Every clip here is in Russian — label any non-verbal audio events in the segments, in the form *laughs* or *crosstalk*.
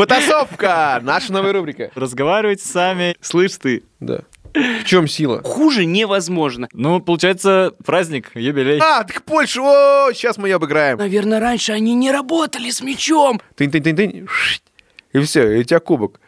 Потасовка! Наша новая рубрика. Разговаривайте сами, слышь ты. Да. В чем сила? Хуже невозможно. Ну, получается, праздник, юбилей. А, так Польша, о, сейчас мы ее обыграем. Наверное, раньше они не работали с мячом. Тынь-тынь-тынь-тынь. И все, и у тебя кубок.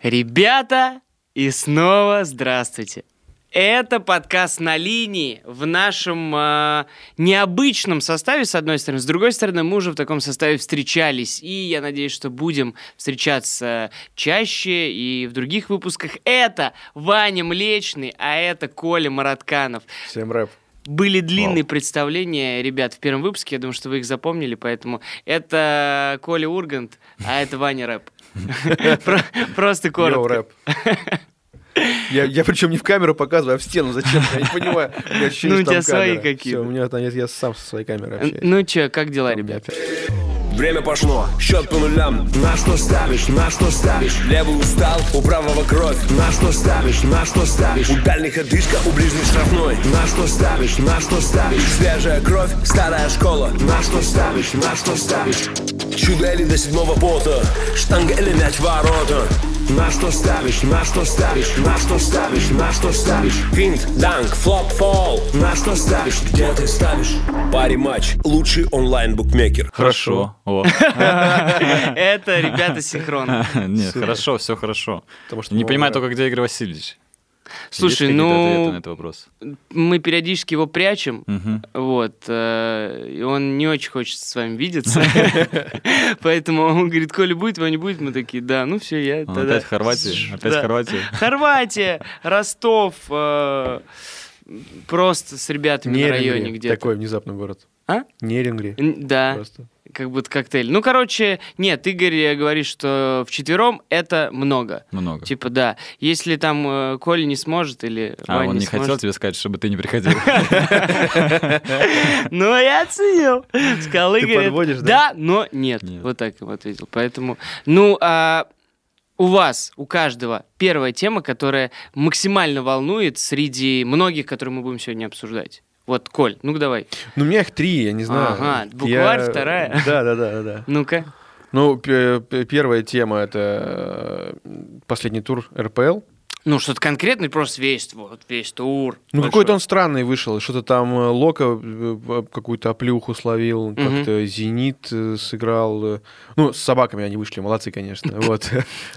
Ребята, и снова здравствуйте. Это подкаст на линии в нашем э, необычном составе, с одной стороны. С другой стороны, мы уже в таком составе встречались. И я надеюсь, что будем встречаться чаще и в других выпусках. Это Ваня Млечный, а это Коля Маратканов. Всем рэп. Были длинные представления, ребят, в первом выпуске. Я думаю, что вы их запомнили, поэтому это Коля Ургант, а это Ваня Рэп. *laughs* Про- Просто Йоу, коротко. рэп. *laughs* Я, я причем не в камеру показываю, а в стену. Зачем? Я не понимаю. У меня ощущение, Ну, у тебя свои какие-то. У меня там нет, я сам со своей камерой общаюсь. Ну чё, как дела, У меня ребят? опять. Время пошло, счет по нулям На что ставишь, на что ставишь Левый устал, у правого кровь На что ставишь, на что ставишь У дальних одышка, у ближних штрафной На что ставишь, на что ставишь Свежая кровь, старая школа На что ставишь, на что ставишь Чудо или до седьмого пота Штанга или мяч в ворота на что ставишь, на что ставишь, на что ставишь, на что ставишь Финт, данк, флоп, фол На что ставишь, где ты ставишь Пари матч, лучший онлайн-букмекер Хорошо. *laughs* Это ребята синхронно. *laughs* Нет, хорошо, все хорошо. Потому что Не понимаю только, где Игорь Васильевич. Слушай, ну, на этот вопрос? мы периодически его прячем, Мгм. вот, э, и он не очень хочет с вами видеться, *laughs* *laughs* поэтому он говорит, Коля будет, его не будет, мы такие, да, ну все, я тогда... Опять в Хорватии? *laughs* Опять Хорватии? Хорватия, Ростов, э, просто с ребятами на районе где-то. Такой внезапный город. А? Нерингри. Да, Просто. Как будто коктейль. Ну, короче, нет, Игорь говорит, что вчетвером это много. Много. Типа, да. Если там э, Коля не сможет или А Ваня он не хотел сможет- тебе сказать, чтобы ты не приходил? *laughs* Ну, я оценил. Сказал Ты Игорь. это- подводишь, да? Да, но нет. Нет. Вот так ему ответил. Поэтому, ну, а у вас, у каждого первая тема, которая максимально волнует среди многих, которые мы будем сегодня обсуждать. Вот, Коль, ну-ка давай. Ну, у меня их три, я не знаю. Ага, букварь Я- вторая. *laughs* Да, да, да, да. Ну-ка. Ну, первая тема это э, последний тур РПЛ. Ну, что-то конкретное, просто весь, вот, весь тур. Ну, какой-то он странный вышел. Что-то там э, Лока э, какую-то оплюху словил, Мгм. как-то Зенит э, сыграл. Ну, с собаками они вышли, молодцы, конечно. *laughs* Вот.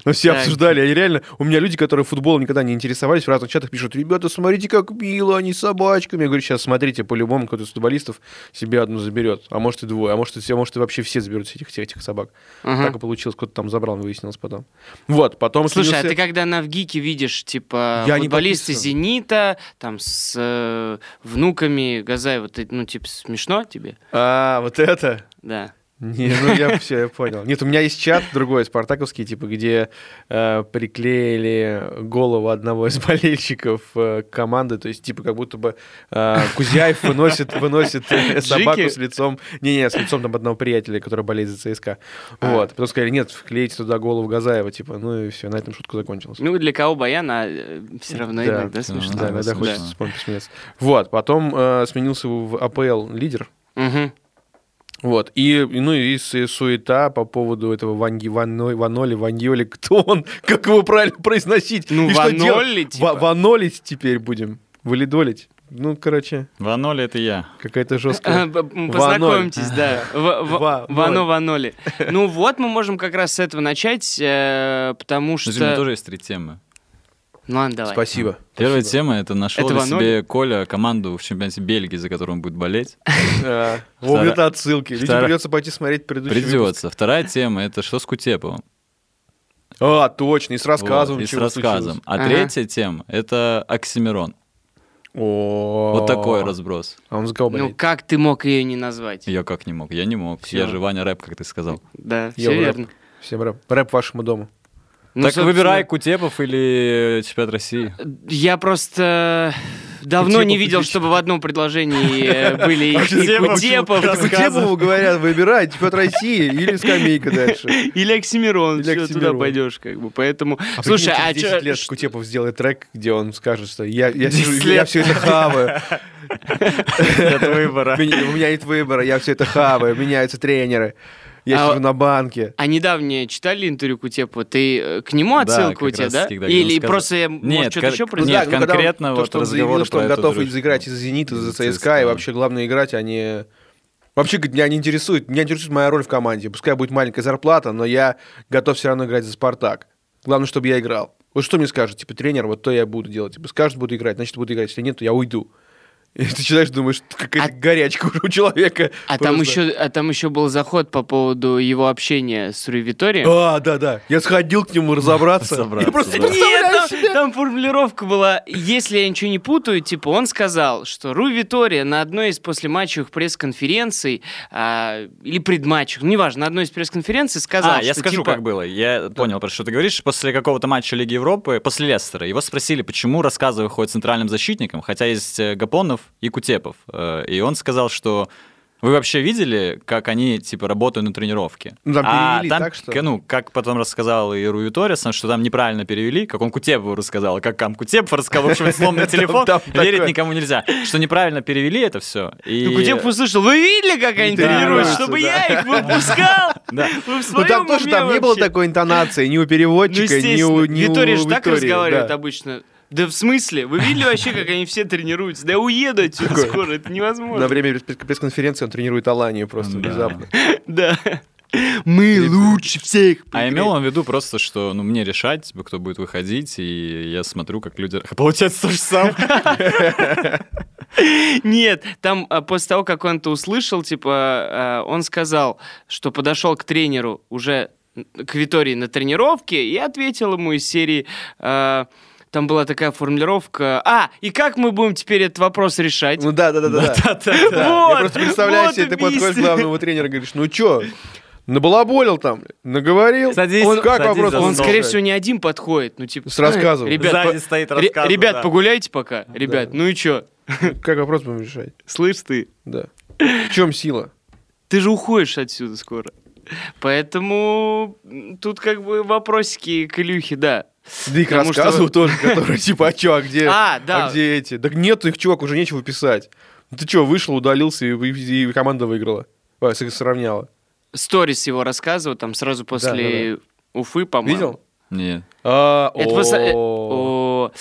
Но все обсуждали. И реально, у меня люди, которые футболом никогда не интересовались, в разных чатах пишут, ребята, смотрите, как мило, они с собачками. Я говорю, сейчас смотрите, по-любому кто-то из футболистов себе одну заберет. А может и двое, а может и, все- а может и вообще все заберут этих, этих, этих собак. Ага. Так и получилось, кто-то там забрал, выяснилось потом. Вот, потом... Слушай, а ты когда на Вгике видишь, типа, Я футболисты. «Зенита», там, с э, внуками Газаева, ты, ну, типа, смешно тебе? А, вот это... Да. Не, ну я все, я понял. Нет, у меня есть чат другой, спартаковский, типа, где э, приклеили голову одного из *laughs* болельщиков э, команды, то есть, типа, как будто бы э, Кузяев выносит, выносит э, собаку с лицом, не-не, с лицом там одного приятеля, который болеет за ЦСКА. А. Вот. Потом сказали, нет, вклейте туда голову Газаева, типа, ну и все, на этом шутка закончилась. Ну, для кого Баяна все равно Да, иногда смешно. Да, иногда смешно. хочется вспомнить, посмеяться. Вот, потом э, сменился в АПЛ лидер, Мгм. Вот. И, ну, и с- суета по поводу этого Ванги, Вано- Ваноли, Ваньоли. Кто он? *laughs* Как его правильно произносить? Ну, И что Ваноли, типа. Ва- Ванолить теперь будем. Валидолить. Ну, короче, Ваноли это я. какая-то жесткая... *laughs* Познакомьтесь, да. *laughs* Вано. Ваноли. Ну вот, мы можем как раз с этого начать, э, потому Подожди, у меня что... тоже есть три темы. Ну ладно, давай. Спасибо. Первая Спасибо. тема это нашел Это ли себе Коля команду в чемпионате Бельгии, за которую он будет болеть. *laughs* Вот это отсылки. Людям придется пойти смотреть предыдущий. Придется. Вторая тема это что с Кутеповым. А, точно, и с рассказом. Вот, и с рассказом. А Ага. третья тема это Оксимирон. О, Вот такой разброс. А он за кого Ну как ты мог ее не назвать? Я как не мог? Я не мог. Я же Ваня Рэп, как ты сказал. Да, все верно. Всем рэп. Рэп вашему дому. Ну, так собственно, выбирай Кутепов или чемпионат России. Я просто... давно Кутепов не видел, отлично. чтобы в одном предложении э, были и Кутепов. Кутепову говорят, выбирай, чемпион России или скамейка дальше. или Оксимирон, туда пойдешь, как бы, поэтому... А Слушай, а через чё- 10 лет Кутепов сделает трек, где он скажет, что я, я, сижу, 10 я лет. все это хаваю. *laughs* Нет выбора. У меня нет выбора, я все это хаваю, меняются тренеры. Я А- сижу на банке. А недавнее читали интервью Кутепова? Ты э, к нему Да, отсылка у тебя, да? таки, да, Или сказал- просто, я, может, Нет, что-то еще нет, произошло? ну когда он- конкретно то, вот что он заявил, что он готов дружбу. играть и за «Зенит», и за ЦСКА, и вообще главное играть, а не... Вообще, говорит, меня не интересует, меня интересует моя роль в команде. Пускай будет маленькая зарплата, но я готов все равно играть за «Спартак». Главное, чтобы я играл. Вот что мне скажет, типа, тренер, вот то я буду делать. Типа, скажет, буду играть, значит, буду играть. Если нет, то я уйду. И ты читаешь, думаешь, какая-то горячка уже у человека. А там, еще, а там еще был заход по поводу его общения с Руи Витори. А, да, да. Я сходил к нему разобраться. *laughs* Разобраться, Я просто да. Нет, там, там формулировка была, если я ничего не путаю, типа он сказал, что Руи Витория на одной из послематчевых пресс-конференций а, или предматчевых, ну, неважно, на одной из пресс-конференций сказал, А, я что, скажу, типа, как было. Я понял, про что ты говоришь. После какого-то матча Лиги Европы, после Лестера, его спросили, почему рассказы выходят центральным защитником, хотя есть э, Гапонов и Кутепов. Э, И он сказал, что вы вообще видели, как они, типа, работают на тренировке? Ну, там а перевели там, так, что- ну, как потом рассказал и Руи Торрес, что там неправильно перевели, как он Кутепову рассказал, как там Кутепов рассказал, общем, сломанный *laughs* телефон, верить никому нельзя. Что неправильно перевели это все. И... Ну, Кутепов услышал, вы видели, как они да, чтобы я их выпускал? *laughs* Ну там тоже там не было такой интонации ни у Ну, переводчика, ни у естественно. ни у Витория же так разговаривает обычно. Да в смысле? Вы видели вообще, как они все тренируются? Да я уеду отсюда скоро, это На невозможно. время пресс- пресс-конференции он тренирует Аланию просто внезапно. Да. Мы лучше всех. А имел он в виду просто, что ну, мне решать, типа, кто будет выходить, и я смотрю, как люди... *laughs* Получается то же самое. *laughs* Нет, там а, после того, как он это услышал, типа, а, он сказал, что подошел к тренеру уже к Витории на тренировке и ответил ему из серии... там была такая формулировка. А, и как мы будем теперь этот вопрос решать? Ну да, да, да, да. да. *laughs* Я Вот, просто представляю вот себе, ты подходишь к главному тренеру и говоришь, ну чё, набалаболил там, наговорил? Садись, Он как садись вопрос Он, скорее всего, не один подходит. Ну, типа, С рассказом. Ребят, Сзади по- стоит рассказывает, ребят да. погуляйте пока. Ребят, ну и чё? *laughs* Как вопрос будем решать? Слышь ты, Да. В чем сила? ты же уходишь отсюда скоро. Поэтому тут как бы вопросики к Илюхе, да. Да и к Потому что- рассказу тоже, который *laughs* типа, а чё, а где? А, да. А где эти? Так нет их, чувак, уже нечего писать. Ну ты чё, вышел, удалился, и, и- и команда выиграла. Ой, сравняла. Сторис его рассказывал там сразу после Уфы, по-моему. Видел? Нет. А, Это э, о.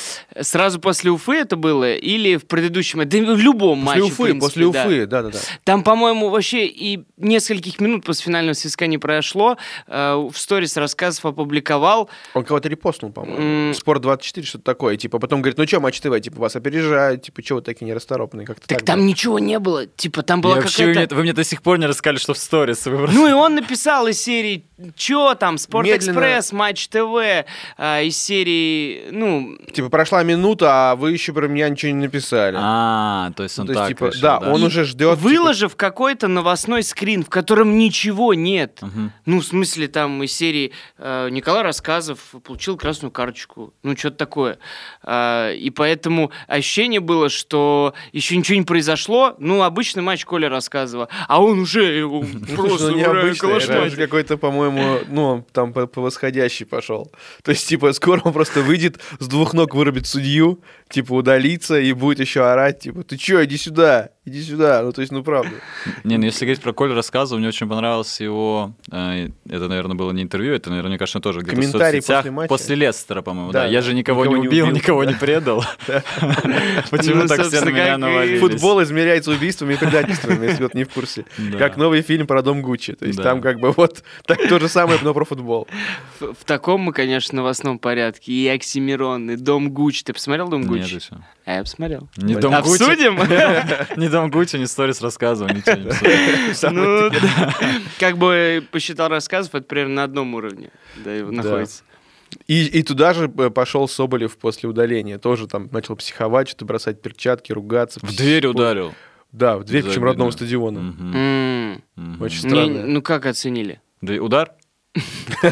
Сразу после Уфы это было или в предыдущем? Да в любом После матче, в Уфы, принципе, после да. Уфы, да-да-да. Там, по-моему, вообще и нескольких минут после финального свистка не прошло. Э, В сторис рассказов опубликовал. Он кого-то репостнул, по-моему. М. Спорт 24, что-то такое. Типа, потом говорит, ну что, матч ТВ, типа, вас опережают, типа, чего вы такие нерасторопные, как-то Так так там было. ничего не было. Типа, там была вообще, вы, какая-то... мне, вы мне до сих пор не рассказали, что в сторис вы просто- Ну и он написал из серии, чё там, Спорт Медленно. Экспресс, Матч ТВ, а, из серии, ну, Типа, прошла минута, а вы еще про меня ничего не написали. А, то есть он То есть, так типа, решил, да, да? он И уже ждет. типа, выложив какой-то новостной скрин, в котором ничего нет. Мгм. Ну, в смысле, там из серии э, Николай Рассказов получил красную карточку. Ну, что-то такое. А, и поэтому ощущение было, что еще ничего не произошло. Ну, обычный матч Коля рассказывал. А он уже его *laughs* Ну, просто ну, уже какой-то, по-моему, ну, там по, по восходящей пошел. То есть, типа, скоро он просто выйдет, с двух ног вырубит судью, типа, удалится и будет еще орать, типа, ты че, иди сюда, иди сюда. Ну, то есть, ну, правда. *laughs* Не, ну если говорить про Колю рассказывал, мне очень понравился его... э, это, наверное, было не интервью, это, наверное, кажется, тоже где-то в Комментарий соцсетях. после матча? После Лестера, по-моему, да. Да, Я же никого, не убил, никого не предал. *laughs* Почему Ну, так все на меня навалились? Футбол измеряется убийствами и предательствами, если вот не в курсе. Как новый фильм про дом Гуччи. То есть, там как бы вот *laughs* так то же самое, но про футбол. В, в таком мы, конечно, новостном порядке. И Оксимирон, и Дом Гуч. Ты посмотрел Дом Нет, Гуч? еще. А я посмотрел. Не Дом Гуччи. Обсудим? Не Дом Гуччи, не сторис рассказывал, ничего не обсудил. *laughs* Ну, как бы посчитал рассказов, это примерно на одном уровне. Находится. И, и туда же э, пошел Соболев после удаления. Тоже там начал психовать, что-то бросать перчатки, ругаться. В дверь ударил. Да, в дверь, причем родного стадиона. Очень Не, странно. ну как оценили? Удар? А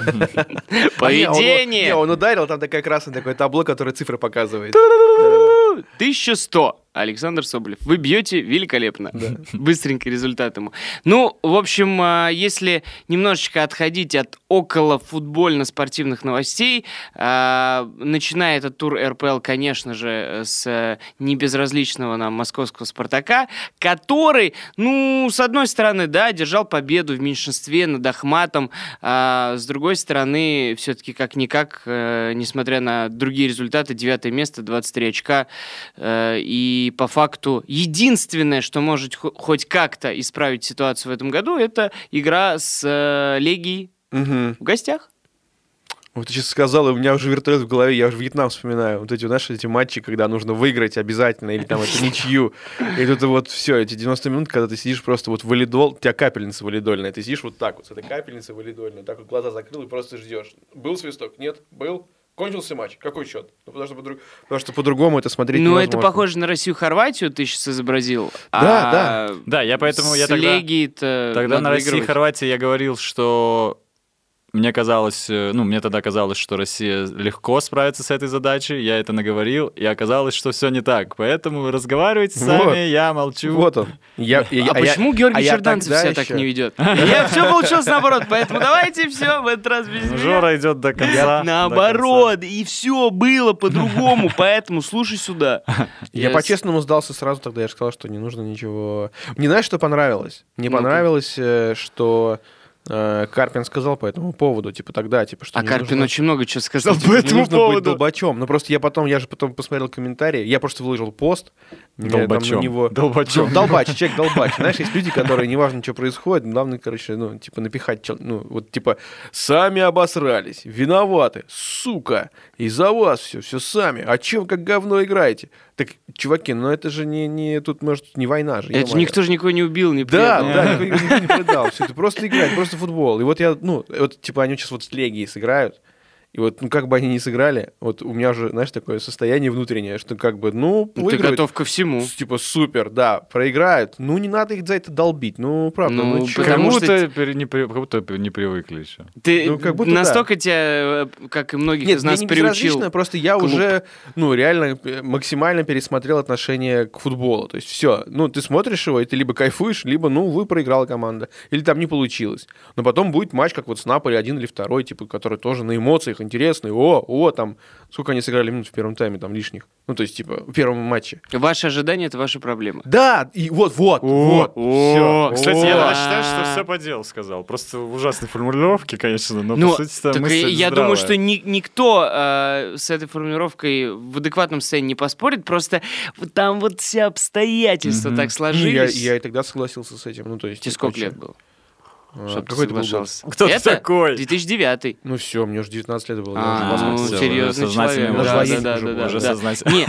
Поведение! Не, он ударил, там такая красная такое табло, которое цифры показывает. Да-да-да. Ну, 1100. Александр Соболев. Вы бьете великолепно. *laughs* Быстренький результат ему. Ну, в общем, а, если немножечко отходить от около футбольно-спортивных новостей, а, начиная этот тур РПЛ, конечно же, с небезразличного нам московского «Спартака», который, ну, с одной стороны, да, держал победу в меньшинстве над Ахматом, а с другой стороны, все-таки как-никак, э, несмотря на другие результаты, девятое место, 23 очка, э, и по факту единственное, что может хоть как-то исправить ситуацию в этом году, это игра с э, Легией Мгм. в гостях. Вот ты сейчас сказал, и у меня уже вертолет в голове, я уже Вьетнам вспоминаю. Вот эти, знаешь, эти матчи, когда нужно выиграть обязательно, или там это *laughs* ничью. И тут вот все, эти 90 минут, когда ты сидишь просто вот валидол, у тебя капельница валидольная, ты сидишь вот так вот, с этой капельницей валидольной, так вот глаза закрыл и просто ждешь. Был свисток? Нет? Был? Кончился матч? Какой счет? Ну, потому, что по-друг- потому что по-другому это смотреть Ну, невозможно. это похоже на Россию-Хорватию, ты сейчас изобразил. Да, А Да, я поэтому я тогда... Легией-то Тогда на России выигрывать. Хорватии я говорил, что мне казалось, э, ну, мне тогда казалось, что Россия легко справится с этой задачей, я это наговорил, и оказалось, что все не так. Поэтому разговаривайте сами, Вот. я молчу. Вот он. Я, я- А я- почему а Георгий я Черданцев себя так еще- не ведет? Я все получилось наоборот, поэтому давайте все в этот раз без Ну, меня. Жора идет до конца. Наоборот, и все было по-другому, *laughs* поэтому слушай сюда. *laughs* Я по-честному сдался сразу тогда, я же сказал, что не нужно ничего... Мне знаешь, что понравилось? Мне понравилось, э, что Карпин сказал по этому поводу, типа тогда, типа, что А не Карпин нужно- очень много чего сказал Типа, по не этому нужно быть поводу. долбачом. Ну просто я потом, я же потом посмотрел комментарии, я просто выложил пост. там на Долбачом. него... Долбачом. Долбач, человек долбач. Знаешь, есть люди, которые, неважно, что происходит, главное, короче, ну, типа, напихать, чел- ну, вот, типа, сами обосрались, виноваты, сука, из-за вас все, все сами. А чем как говно играете? Так, чуваки, ну это же не, не тут, может, не война же. Это никто же никого не убил, не Да, предал. да, никто, не продал. Все, это просто играть, просто футбол. И вот я, ну, вот, типа, они сейчас вот с Легией сыграют. И вот, ну, как бы они ни сыграли, вот у меня уже, знаешь, такое состояние внутреннее, что как бы, ну, Ну, Ты выиграют, готов ко всему. Типа, супер, да, проиграют. Ну, не надо их за это долбить. Ну, правда, Ну, ну, чё? Потому что не, при- как будто не привыкли еще. Ты Ну, как будто настолько тебя, э, как и многих Нет, из нас, не приучил. просто я клуб. уже, ну, реально э, максимально пересмотрел отношение к футболу. То есть все, ну, ты смотришь его, и ты либо кайфуешь, либо, ну, вы проиграла команда, или там не получилось. Но потом будет матч, как вот с Наполи, один или второй, типа, который тоже на эмоциях интересный. О, о, там, сколько они сыграли минут в первом тайме, там, лишних. Ну, то есть, типа, в первом матче. Ваши ожидания — это ваша проблема. Да, и вот, вот, вот, о, всё. Кстати, я считаю, что все по делу сказал. Просто в ужасной формулировке, конечно, но Ну, по сути мысль я, думаю, что ни- никто э, с этой формулировкой в адекватном состоянии не поспорит, просто там вот все обстоятельства так Не, я, сложились. я и тогда согласился с этим. Ну, то есть, Тебе сколько лет было? А, Чтоб ты какой год? соглашался? Кто ты Это такой? 2009 Ну все, мне уже 19 лет было. я А, уже ну, серьезный человек. Да, да, да, Уже сознательный. Не,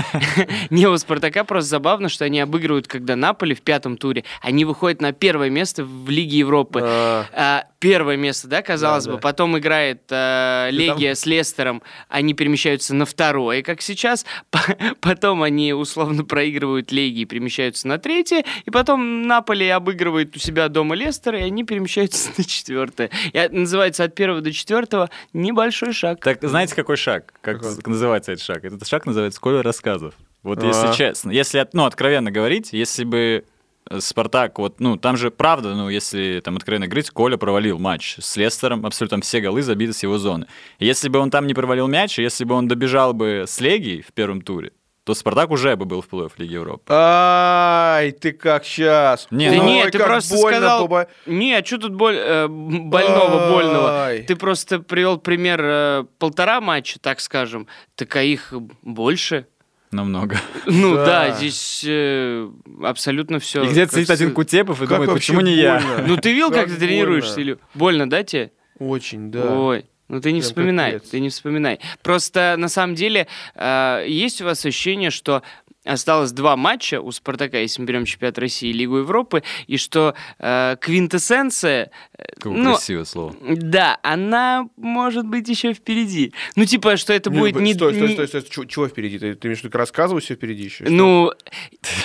*laughs* не, у Спартака просто забавно, что они обыгрывают, когда Наполи в пятом туре, они выходят на первое место в Лиге Европы. А, А, первое место, да, казалось Да, бы. да. Потом играет э, там- Легия с Лестером, они перемещаются на второе, как сейчас. *laughs* Потом они условно проигрывают Легии, перемещаются на третье. И потом Наполи обыгрывает у себя дома Лестер, и они перемещаются на четвертое. Это называется от первого до четвертого небольшой шаг. Так, знаете, какой шаг? Как Какой? называется этот шаг? Этот шаг называется «Скоро рассказов». Вот если А. честно, если, от- ну, откровенно говорить, если бы э, Спартак, вот, ну, там же правда, ну, если там откровенно говорить, Коля провалил матч с Лестером, абсолютно там все голы забиты с его зоны. Если бы он там не провалил мяч, если бы он добежал бы с Легией в первом туре, то Спартак уже бы был в плей-офф Лиги Европы. Ай, ты как сейчас? Не, Да ну, нет, ты просто сказал- Боба. Не, а что тут боль, э, больного, больного? Ай. Ты просто привел пример э, полтора матча, так скажем. Так а их больше. Намного. Ну Да. да, здесь э, абсолютно все. И где-то сидит один Кутепов и Как думает, почему не я? больно? Ну ты видел, как, Как ты тренируешься? больно. Или... Больно, да, тебе? Очень, да. Ой. Ну ты не Прям вспоминай, ты не вспоминай. Просто на самом деле э, есть у вас ощущение, что осталось два матча у Спартака, если мы берем чемпионат России и Лигу Европы, и что э, квинтэссенция, э, Какое ну, красивое слово. да, она может быть еще впереди. Ну типа, что это Не, будет не... Стой, стой, стой, стой. Чё- Чего впереди? Ты, ты имеешь в виду, рассказывай все впереди еще? Ну,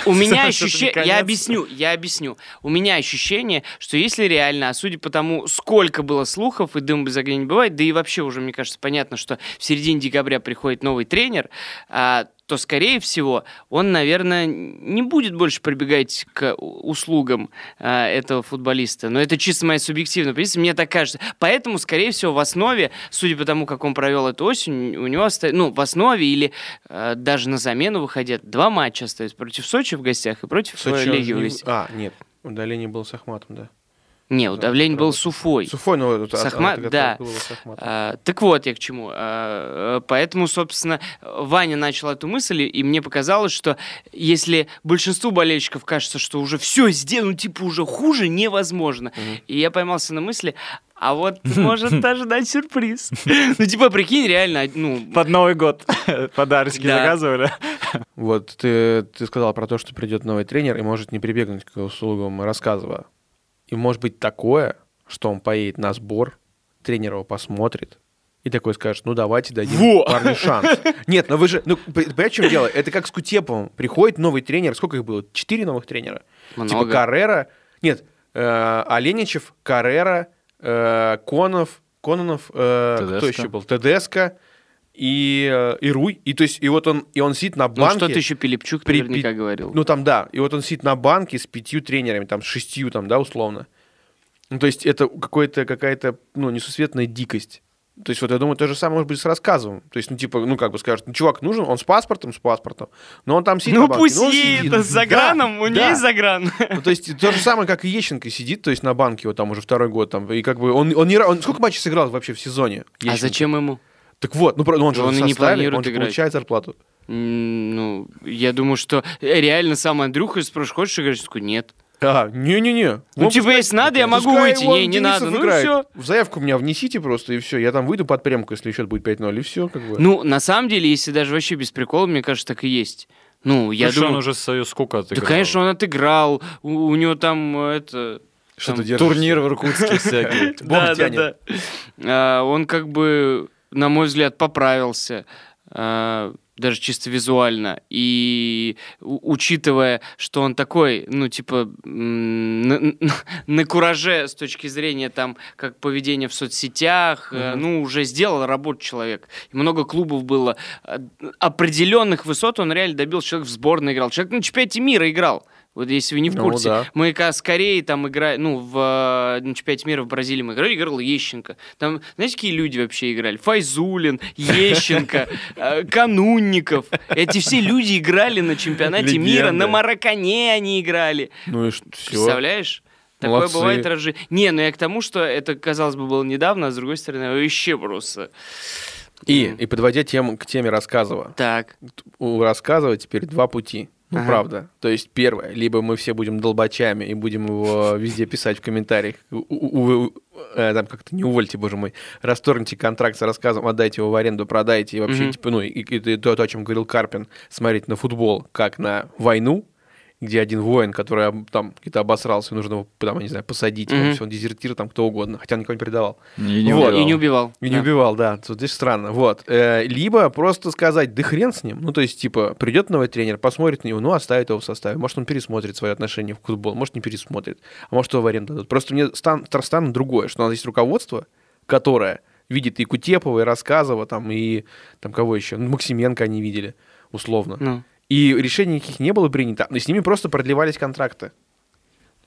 у *laughs* меня Что-то ощущение... Я объясню, я объясню. У меня ощущение, что если реально, а судя по тому, сколько было слухов, и дым без огня не бывает, да и вообще уже, мне кажется, понятно, что в середине декабря приходит новый тренер, а, то, скорее всего, он, наверное, не будет больше прибегать к услугам а, этого футболиста. Но это чисто моя субъективная позиция, мне так кажется. Поэтому, скорее всего, в основе, судя по тому, как он провел эту осень, у него остается, ну, в основе или а, даже на замену выходят два матча остаются против Сочи в гостях и против Сочи Леги в гостях. А, нет, удаление было с Ахматом, да. Не, удавление был правда. с Уфой. Суфой, ну, это- С а- Ахма- а- это да. А, так вот я к чему. А, поэтому, собственно, Ваня начал эту мысль, и мне показалось, что если большинству болельщиков кажется, что уже все сделано, ну, типа уже хуже невозможно. И я поймался на мысли, а вот *laughs* может ожидать сюрприз. *laughs* Ну, типа, прикинь, реально, ну, Под Новый год *laughs* подарочки Да. заказывали. Вот ты, ты сказал про то, что придет новый тренер и может не прибегнуть к услугам рассказывая. И может быть такое, что он поедет на сбор, тренер его посмотрит, и такой скажет, ну давайте дадим Во! парню шанс. *laughs* Нет, но вы же, ну, понимаете, в чем дело? Это как с Кутеповым. Приходит новый тренер, сколько их было? Четыре новых тренера? Типа Много. Каррера, нет, э, Оленичев, Каррера, э, Конов, Кононов, э, кто еще был? Тедеско и, э, и Руй. И, то есть, и вот он, и он сидит на ну банке. что-то еще Пилипчук при- наверняка при- говорил. Ну там да, и вот он сидит на банке с пятью тренерами, там с шестью, там, да, условно. Ну, то есть это какой-то, какая-то, ну, несусветная дикость. То есть вот я думаю, то же самое может быть с рассказом. То есть, ну, типа, ну, как бы скажут, ну, чувак нужен, он с паспортом, с паспортом, но он там сидит ну на банке, пусть едет сидит. с Да, заграном, у нее да. есть загран. Ну, то есть то же самое, как и Ещенко сидит, то есть на банке вот там уже второй год там, и как бы он, он не он сколько матчей сыграл вообще в сезоне? А Ещенко? зачем ему? Так вот, ну, ну, он же Он в и не составе, планирует он же играть. получает зарплату. Ну, я думаю, что реально сам Андрюха спрашивает, хочешь играть? Я такой, нет. А, не-не-не. Ну, типа, пускай- если надо, я могу пускай выйти. Не, не надо. Ну, играет. все. В заявку меня внесите просто, и все. Я там выйду под прямку, если счет будет 5-0, и все, как бы. Ну, на самом деле, если даже вообще без прикола, мне кажется, так и есть. Ну, я Я думаю, он уже свою Да, отыграл. конечно, он отыграл. У, у него там э, это... что там ты держишь? Турнир в Иркутске всякие. *laughs* Бог да, да, тянет. да. А, он как бы, на мой взгляд, поправился. а, даже чисто визуально. И учитывая, что он такой, ну, типа, на, *laughs* на- кураже с точки зрения там, как поведения в соцсетях, э, ну, уже сделал работу человек. И много клубов было. А, Определенных высот он реально добился. Человек в сборной играл. Человек на чемпионате мира играл. Вот если вы не в Ну, курсе. да. Мы как с Кореей там играли, ну, в э, на чемпионате мира в Бразилии мы играли, играл Ещенко. Там, знаете, какие люди вообще играли? Файзулин, Ещенко, *laughs* э, Канунников. Эти все люди играли на чемпионате мира, на Маракане они играли. Ну и все. Представляешь? Такое Молодцы. бывает разжи... Не, ну я к тому, что это, казалось бы, было недавно, а с другой стороны, вообще просто. И, и подводя тему к теме рассказова. Так. У рассказова теперь два пути. Ну, Ага. правда. То есть, первое, либо мы все будем долбачами и будем его *laughs* везде писать в комментариях. У- у- у- э, там как-то не увольте, боже мой. Расторгните контракт с рассказом, отдайте его в аренду, продайте. И вообще, типа, ну, и, и- и то, о чем говорил Карпин, смотреть на футбол как на войну, где один воин, который там где-то обосрался, нужно его, там, я не знаю, посадить, Мгм. он, дезертир, там, кто угодно, хотя он никого не предавал. И не Вот. убивал. И не убивал. И не Да. убивал, да. Здесь странно. Вот. Э, Либо просто сказать, да хрен с ним. Ну, то есть, типа, придет новый тренер, посмотрит на него, ну, оставит его в составе. Может, он пересмотрит свое отношение к футболу, может, не пересмотрит. А может, его в аренду дадут. Просто мне стан, странно другое, что у нас есть руководство, которое видит и Кутепова, и Рассказова, там, и там кого еще? Ну, Максименко они видели, условно. Ну. И решений никаких не было принято, и с ними просто продлевались контракты.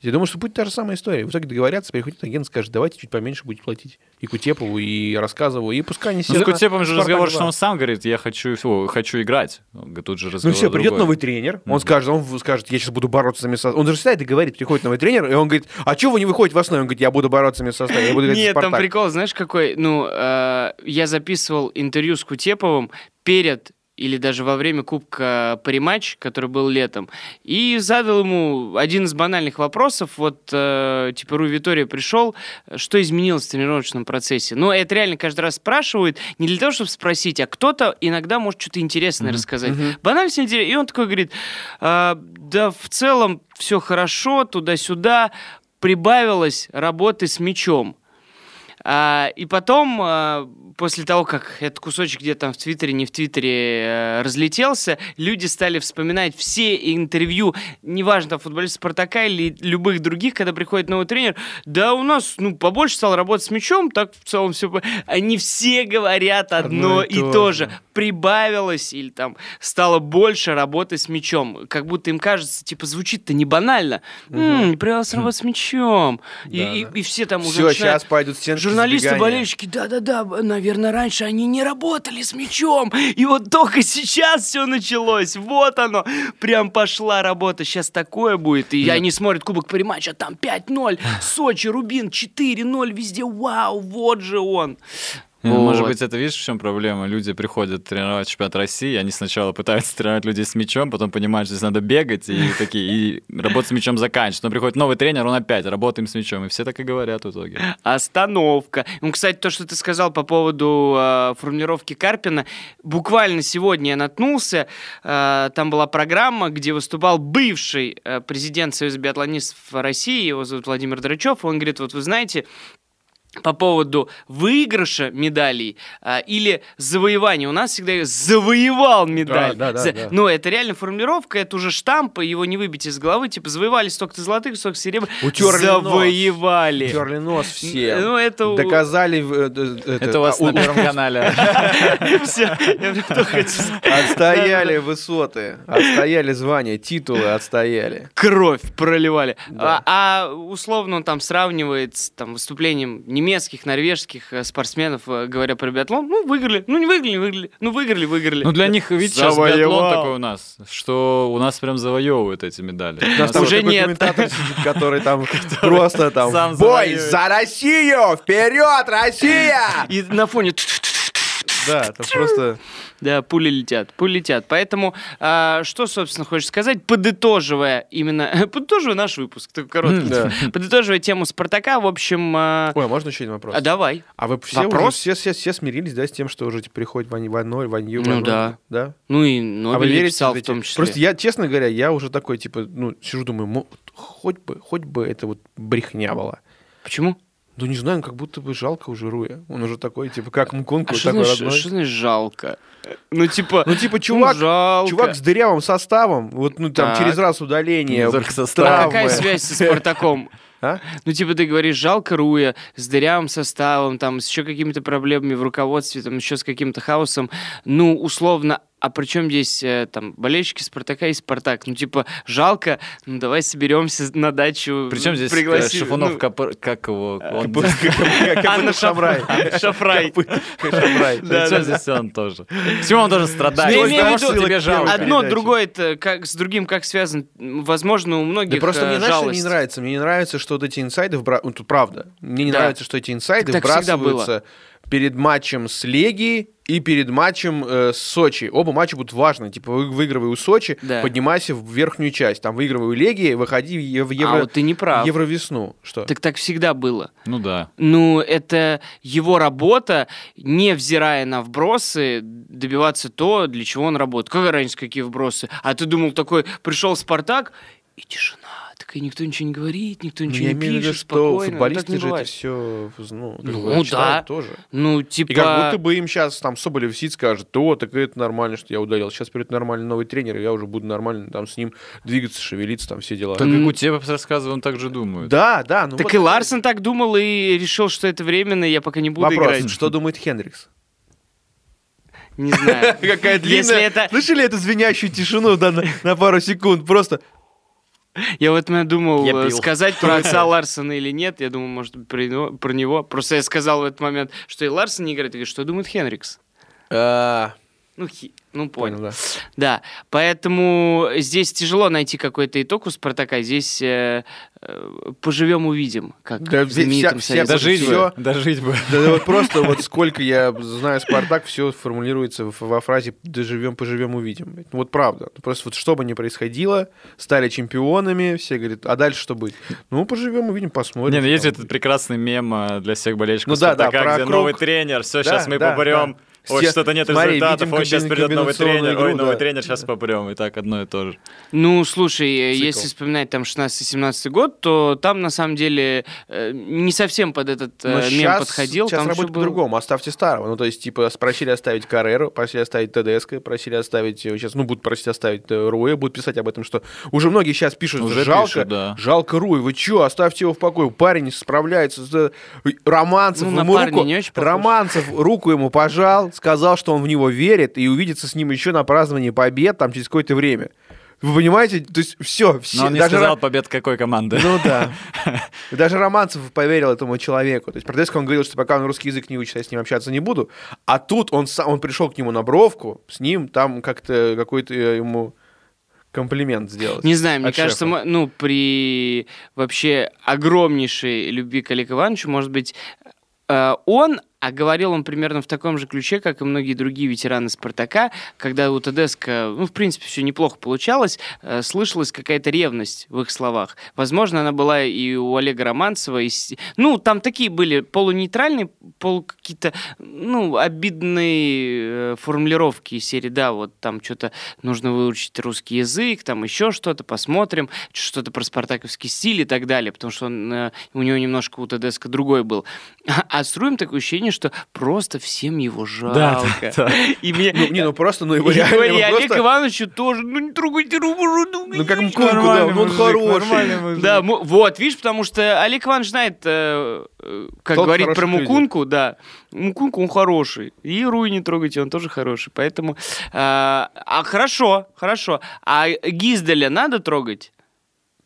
Я думаю, что будет та же самая история. В итоге договорятся, приходит агент, скажет, давайте чуть поменьше будете платить. И Кутепову, и Рассказову, и пускай они Ну, все с Кутепом же разговор, 2. что он сам говорит, я хочу, фу, хочу играть. Тут же Ну разговор все, придет другой. новый тренер, он Мгм. скажет, он скажет, я сейчас буду бороться за место. Он даже сядет и говорит, приходит новый тренер, и он говорит, а чего вы не выходите в основе? Он говорит, я буду бороться за место состава, я буду играть Нет, там Спартак». прикол, знаешь, какой? Ну, э, я записывал интервью с Кутеповым перед или даже во время Кубка Париматч, который был летом, и задал ему один из банальных вопросов. Вот, э, типа, Ру Витория пришел, что изменилось в тренировочном процессе? Ну, это реально каждый раз спрашивают, не для того, чтобы спросить, а кто-то иногда может что-то интересное рассказать. Банально все интересно. И он такой говорит, «А, да в целом все хорошо, туда-сюда, прибавилось работы с мячом. А, и потом, а, после того, как этот кусочек где-то там в Твиттере, не в Твиттере э, разлетелся, люди стали вспоминать все интервью, неважно, там, футболиста Спартака или любых других, когда приходит новый тренер, да у нас, ну, побольше стал работать с мячом, так в целом все... Они все говорят одно, Одно и и то то же. Прибавилось или там стало больше работы с мячом. Как будто им кажется, типа, звучит-то не банально. М, прибавилось работать с мячом. И, Да, и- да. и все там уже Все, начинают- сейчас пойдут стенки Журналисты, сбегания. болельщики, да-да-да, наверное, раньше они не работали с мячом, и вот только сейчас все началось, вот оно, прям пошла работа, сейчас такое будет, и они смотрят Кубок Париматча, там 5-0, Сочи, Рубин 4-0, везде, вау, вот же он. Ну, Может Вот. быть, это видишь, в чем проблема? Люди приходят тренировать чемпионат России, они сначала пытаются тренировать людей с мячом, потом понимают, что здесь надо бегать и *laughs* такие, и работа с мячом заканчивается. Но приходит новый тренер, он опять работаем с мячом, и все так и говорят в итоге. Остановка. Ну, кстати, то, что ты сказал по поводу э, формулировки Карпина, буквально сегодня я наткнулся. э, там была программа, где выступал бывший э, президент Союза биатлонистов России, его зовут Владимир Драчев. Он говорит, вот вы знаете, по поводу выигрыша медалей а, или завоевания. У нас всегда завоевал медаль. Да, да, да, За- да. Но это реально формулировка, это уже штамп, его не выбить из головы. Типа завоевали столько-то золотых, столько серебряных. Утерли нос. Завоевали. Терли нос все. Ну, это... Доказали... э, это, Это у вас а, на Первом канале. *laughs* Отстояли высоты, отстояли звания, титулы отстояли. Кровь проливали. А, а условно он там сравнивает с там, выступлением немецких, норвежских э, спортсменов, э, говоря про биатлон. Ну, выиграли. Ну, не выиграли, не выиграли. Ну, выиграли, выиграли. Ну, для них, видите, сейчас Завоевал. биатлон такой у нас, что у нас прям завоевывают эти медали. У нас там Уже нет. комментатор сидит, который там *laughs* просто там «Бой завоюет». за Россию! Вперед, Россия!» И на фоне... Да, *laughs* это просто... Да, пули летят, пули летят. Поэтому, а, что, собственно, хочешь сказать, подытоживая именно, *laughs* подытоживая наш выпуск, такой короткий, Да. *laughs* подытоживая тему Спартака, в общем, а, Ой, а можно еще один вопрос? а давай. А вы все, уже, Вопрос? все, все, все смирились, да, с тем, что уже типа, приходит Вань, Ваноль, Ванью, Ну да. да? Ну и а вы Нобель верите писал в в том числе. Просто я, честно говоря, я уже такой, типа, ну, сижу, думаю, хоть бы, хоть бы это вот брехня была. Почему? Ну, не знаю, как будто бы жалко уже Руя. Он уже такой, типа, как Мконку, А что такой значит, родной. что значит жалко? Ну, типа, Ну, типа, чувак, жалко. чувак с дырявым составом, вот, ну, там, Так. через раз удаление, только состав. А травмы. какая связь со Спартаком? *laughs* А? Ну, типа, ты говоришь, жалко Руя с дырявым составом, там, с еще какими-то проблемами в руководстве, там, еще с каким-то хаосом. Ну, условно, а при чем здесь, э, там, болельщики Спартака и Спартак? Ну, типа, жалко, ну, давай соберемся на дачу. Причем здесь э, пригласи- Шифунов, ну, Капр- как его? Он- *laughs* Анна Шамрай. Шафрай. Шафрай. Шамрай. Причем здесь он тоже? Почему он потому, виду, что тебе жалко. Одно, другое, это как с другим как связано. Возможно, у многих Да просто э, мне, знаешь, мне жалость. не нравится? Мне не нравится, что вот эти инсайды, ну, тут правда, мне не нравится, что эти инсайды вбрасываются перед матчем с Легией и перед матчем э, с Сочи. Оба матча будут важны. Типа, вы- выигрывай у Сочи, Да. поднимайся в верхнюю часть. Там, выигрывай у Легии, выходи в Ев- Евро... А вот ты не прав. Евровесну. Что? Так так всегда было. Ну да. Ну, это его работа, невзирая на вбросы, добиваться то, для чего он работает. Какая разница, какие вбросы? А ты думал, такой, пришел Спартак, и тишина. Так и никто ничего не говорит, никто Ну, ничего я не имею виду, пишет, что спокойно. Так футболисты не же это все, ну, как Ну, бы, да. читают тоже. Ну, И типа... как будто бы им сейчас там Соболев сидит, скажет, о, так это нормально, что я удалил. Сейчас придет нормальный новый тренер, и я уже буду нормально там с ним двигаться, шевелиться, там все дела. Так М. и Кутепов рассказывал, он так же думает. Да, да. Ну Так вот и Ларсон так думал и решил, что это временно, я пока не буду Вопрос, играть. что думает Хендрикс? Не знаю. *laughs* Какая длинная. Если это... Слышали эту звенящую тишину да, на, на пару секунд? Просто Я вот думал, э, сказать про *laughs* отца Ларсона или нет. Я думал, может про него, про него. Просто я сказал в этот момент, что и Ларсон не играет. Я говорю, что думает Хенрикс? А, Ну, хи- ну понял. понял, да. Да, поэтому здесь тяжело найти какой-то итог у Спартака. Здесь э, э, поживем увидим, как Да, в знаменитом вся- вся- Дожить всё. бы. Дожить бы. Да, да вот просто вот сколько я знаю Спартак, все формулируется во фразе «доживем, поживем, увидим». Ну, Вот правда. Просто вот что бы ни происходило, стали чемпионами, все говорят, а дальше что будет? Ну, поживем, увидим, посмотрим. Не, ну есть этот прекрасный мем э, для всех болельщиков Ну да, да, Спартака, про где круг. новый тренер, все, Да, сейчас мы да, поборем Ой, Все- что-то нет смотри, результатов, видим ой, сейчас придет новый тренер, ой, игру, новый да. тренер, сейчас попрем, и так одно и то же. Ну, слушай, э, Цикл. если вспоминать там 16-17 год, то там на самом деле э, не совсем под этот э, Но мем щас- подходил. Сейчас там работает было- по-другому. Оставьте старого. Ну, то есть, типа, просили оставить Карреру, просили оставить ТДСК, просили оставить... Сейчас, ну, будут просить оставить Руэ, будут писать об этом, что уже многие сейчас пишут, Уже жалко, пишут, да. жалко Руэ, вы чё, оставьте его в покое. Парень не справляется. с- Романцев, Ну, на ему руку- не очень похож. Романцев руку ему пожал, сказал, что он в него верит, и увидится с ним еще на праздновании побед там через какое-то время. Вы понимаете? То есть все, все. Но он не даже сказал Ра- побед какой команды. ну да. *laughs* Даже Романцев поверил этому человеку. То есть про Тедеско он говорил, что пока он русский язык не учит, я с ним общаться не буду. А тут он, сам, он пришел к нему на бровку, с ним там как-то какой-то э, ему комплимент сделать. Не знаю, мне кажется, мы- ну, при вообще огромнейшей любви к Олегу Ивановичу, может быть, э, он, а говорил он примерно в таком же ключе, как и многие другие ветераны «Спартака», когда у ТДСК, ну, в принципе, все неплохо получалось, э, слышалась какая-то ревность в их словах. Возможно, она была и у Олега Романцева, и с- ну, там такие были полунейтральные, полу какие-то, ну, обидные э, формулировки из серии, да, вот там что-то нужно выучить русский язык, там еще что-то, посмотрим, что-то про спартаковский стиль и так далее, потому что он, э, у него немножко у ТДСК другой был. *laughs* А, а Струем такое ощущение, что просто всем его жалко. *laughs* И мне... Ну, не, ну просто, ну его и реально, и Олег просто- Ивановичу тоже, ну не трогайте руку, Ну как Мкунку, да, ну он хороший. да, вот, видишь, потому что Олег Иванович знает, э, э, как Толк говорить про. Мукунку, да. Мукунку он хороший. И Руи не трогайте, он тоже хороший. Поэтому... э, а хорошо, хорошо. А Гизделя надо трогать?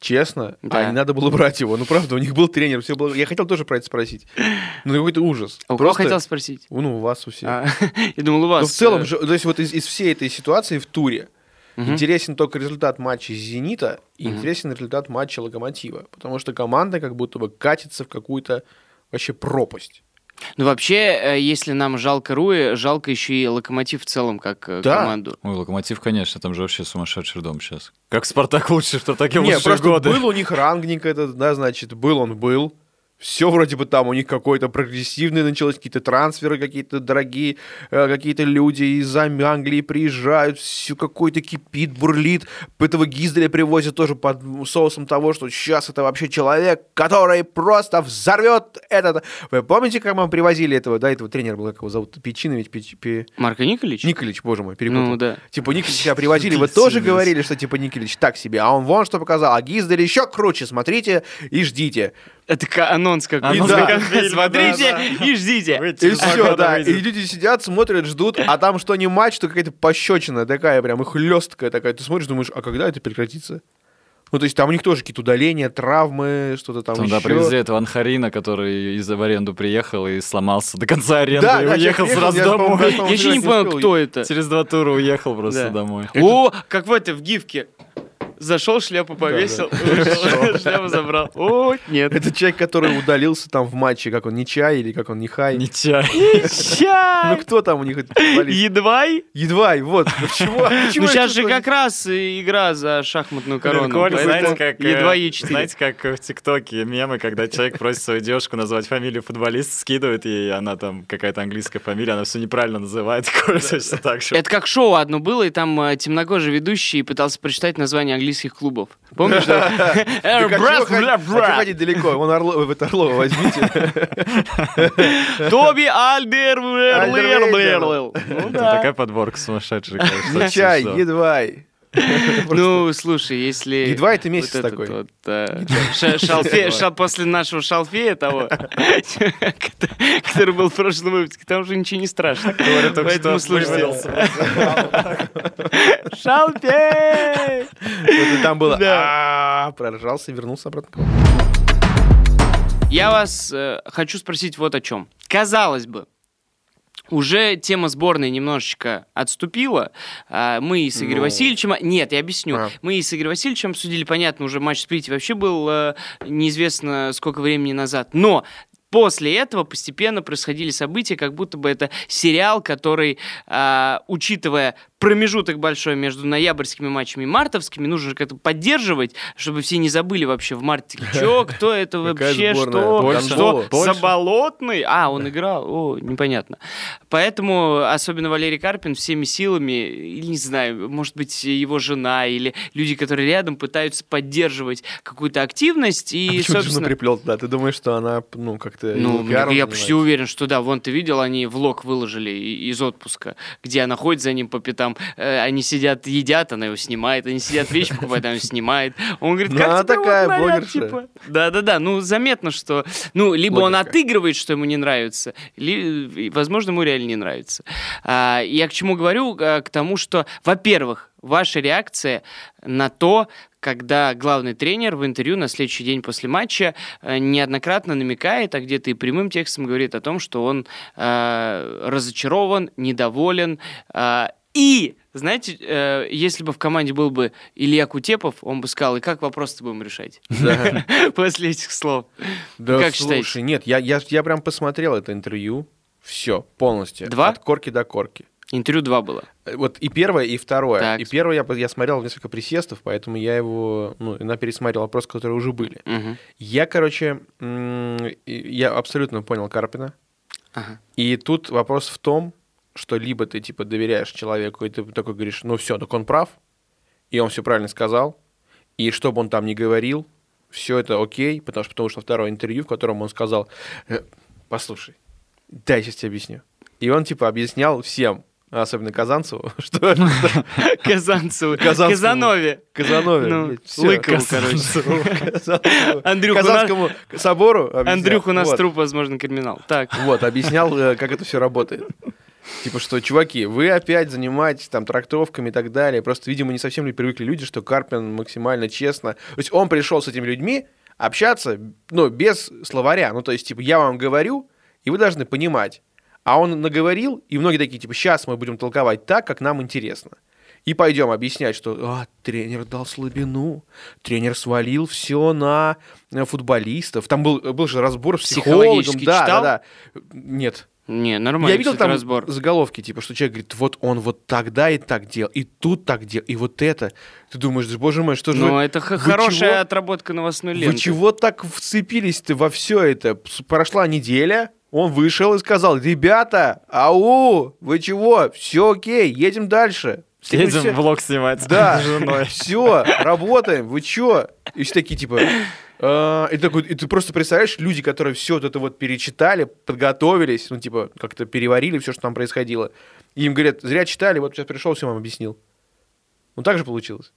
Честно, Да. а не надо было брать его. Ну правда, у них был тренер, все было. Я хотел тоже про это спросить. Ну какой-то ужас. А у кого хотел спросить? Ну у вас у всех. А, *laughs* Я думал, у вас... Но в целом, э, же, то есть вот из, из всей этой ситуации в туре Мгм. интересен только результат матча «Зенита» и Мгм. интересен результат матча «Локомотива». Потому что команда как будто бы катится в какую-то вообще пропасть. Ну, вообще, э, если нам жалко Руи, жалко еще и Локомотив в целом, как э, Да. команду. Ой, Локомотив, конечно, там же вообще сумасшедший дом сейчас. Как Спартак лучше, что такие Не, лучшие просто годы. был у них рангник этот, да, значит, был он был. Все вроде бы там у них какой-то прогрессивный началось, какие-то трансферы, какие-то дорогие, э, какие-то люди из Англии приезжают, все какой-то кипит, бурлит. Этого Гизделя привозят тоже под соусом того, что сейчас это вообще человек, который просто взорвет этот. Вы помните, как мы привозили этого, да, этого тренера был, как его зовут, Печинович, Печ- Пе- Марко Николич? Николич, боже мой, перепутал. Ну, да. Типа Николича привозили, вы тоже говорили, что типа Николич так себе, а он вон что показал, а Гиздель еще круче, смотрите и ждите. Это анонс какой-то. Анонс как Смотрите да, и ждите. И все, да. И люди сидят, смотрят, ждут, а там что не матч, то какая-то пощечина такая прям, и хлесткая такая. Ты смотришь, думаешь, а когда это прекратится? Ну, то есть там у них тоже какие-то удаления, травмы, что-то там Там, еще. да, привезли этого Анхарина, который из в аренду приехал и сломался до конца аренды, Да, и да, уехал человек сразу я, домой. даже, Я еще не понял, кто это. Через два тура уехал просто Да. домой. О, как в это, в гифке. Зашел, шляпу повесил, *laughs* вышел, шляпу забрал. О, нет. Это человек, который удалился там в матче, как он, не чай или как он, не хай. Не чай. Ну, кто там у них этот футболист? Едва? Едва, вот. Почему? *laughs* Ну, сейчас же как раз игра за шахматную корону. Знаете, как, э, Едва Е4. знаете, как в ТикТоке мемы, когда человек просит свою девушку назвать фамилию футболиста, скидывает ей, и она там какая-то английская фамилия, она все неправильно называет, *laughs* такое точно так же. Это как шоу одно было, и там э, темнокожий ведущий пытался прочитать название английских клубов. Помнишь? да? Э, чего ходить- бля, а далеко? Вон это Орлова возьмите. *laughs* Тоби Альдер. Ну такая подборка сумасшедшая, *laughs* конечно. Чай, едвай. Ну, слушай, если... Едва это месяц такой. э, *laughs* после нашего шалфея того, *laughs* который был в прошлом выпуске, там уже ничего не страшно. *laughs* Говорю, только Поэтому что слушайте. Шалфей! Там было проржался и вернулся обратно. Я вас э, хочу спросить вот о чем. Казалось бы, уже тема сборной немножечко отступила. А, Мы и с Игорем Ну. Васильевичем... Нет, я объясню. А. Мы и с Игорем Васильевичем обсудили, понятно, уже матч в сплите вообще был э, неизвестно сколько времени назад. Но после этого постепенно происходили события, как будто бы это сериал, который, а, учитывая промежуток большой между ноябрьскими матчами и мартовскими, нужно же как-то поддерживать, чтобы все не забыли вообще в марте, *laughs* что, кто это вообще, что, что? Заболотный? А, он играл, о, непонятно. Поэтому, особенно Валерий Карпин всеми силами, или не знаю, может быть, его жена или люди, которые рядом, пытаются поддерживать какую-то активность и, А собственно... приплел туда? Ты думаешь, что она, ну, как-то Ну, его пиаром я почти уверен, что да. Вон ты видел, они влог выложили из отпуска, где она ходит за ним по пятам. Э, Они сидят, едят, она его снимает. Они сидят, вещи покупают, она его снимает. Он говорит, Ну, как она такая блогерша. типа?» Да-да-да, ну заметно, что... Ну, либо он отыгрывает, что ему не нравится, возможно, ему реально не нравится. А, Я к чему говорю? К тому, что, во-первых, ваша реакция на то, когда главный тренер в интервью на следующий день после матча э, неоднократно намекает, а где-то и прямым текстом говорит о том, что он э, разочарован, недоволен. э, и, знаете, э, если бы в команде был бы Илья Кутепов, он бы сказал, и как вопрос-то будем решать *laughs* после этих слов? Да, Как слушай, нет, я, я, я прям посмотрел это интервью. Все, полностью. Два? От корки до корки. Интервью два было. Э, Вот и первое, и второе. Так. И первое я, я смотрел несколько присестов, поэтому я его, ну, на пересмотрел вопросы, которые уже были. Мгм. Я, короче, я абсолютно понял Карпина. Ага. И тут вопрос в том, что либо ты, типа, доверяешь человеку, и ты такой говоришь, ну все, так он прав, и он все правильно сказал, и что бы он там ни говорил, все это окей, потому что, потому что второе интервью, в котором он сказал, «Э, послушай, дай я сейчас тебе объясню. И он, типа, объяснял всем, особенно Казанцеву, *laughs* что *laughs* Казанцеву. Казанове. Казанове, Ну. Лыкову, короче. *laughs* Казанскому собору объяснял. Андрюх, у нас труп, возможно, криминал. Так. Вот, объяснял, э, как это все работает. Типа, что, чуваки, вы опять занимаетесь там трактовками и так далее. Просто, видимо, не совсем ли привыкли люди, что Карпин максимально честно. То есть он пришел с этими людьми общаться, ну, без словаря. Ну, то есть, типа, я вам говорю, и вы должны понимать. А он наговорил, и многие такие, типа, сейчас мы будем толковать так, как нам интересно. И пойдем объяснять, что а, тренер дал слабину, тренер свалил все на э, футболистов. Там был, был же разбор с психологом. Да, читал? да, да. Нет. Не, нормально. Я видел там разбор. заголовки, типа, что человек говорит, вот он вот тогда и так делал, и тут так делал, и вот это. Ты думаешь, боже мой, что же Ну, вы- это х- вы хорошая чего? отработка новостной Вы ленты. чего так вцепились-то во все это? Прошла неделя, он вышел и сказал, ребята, ау, вы чего? Все окей, едем дальше. Все- Едем все- влог снимать Да, *laughs* с женой. все, работаем, вы чё? И все такие, типа... «А», И, такой, и ты просто представляешь, люди, которые все вот это вот перечитали, подготовились, ну, типа, как-то переварили все, что там происходило. И им говорят, зря читали, вот сейчас пришел, все вам объяснил. Ну, так же получилось.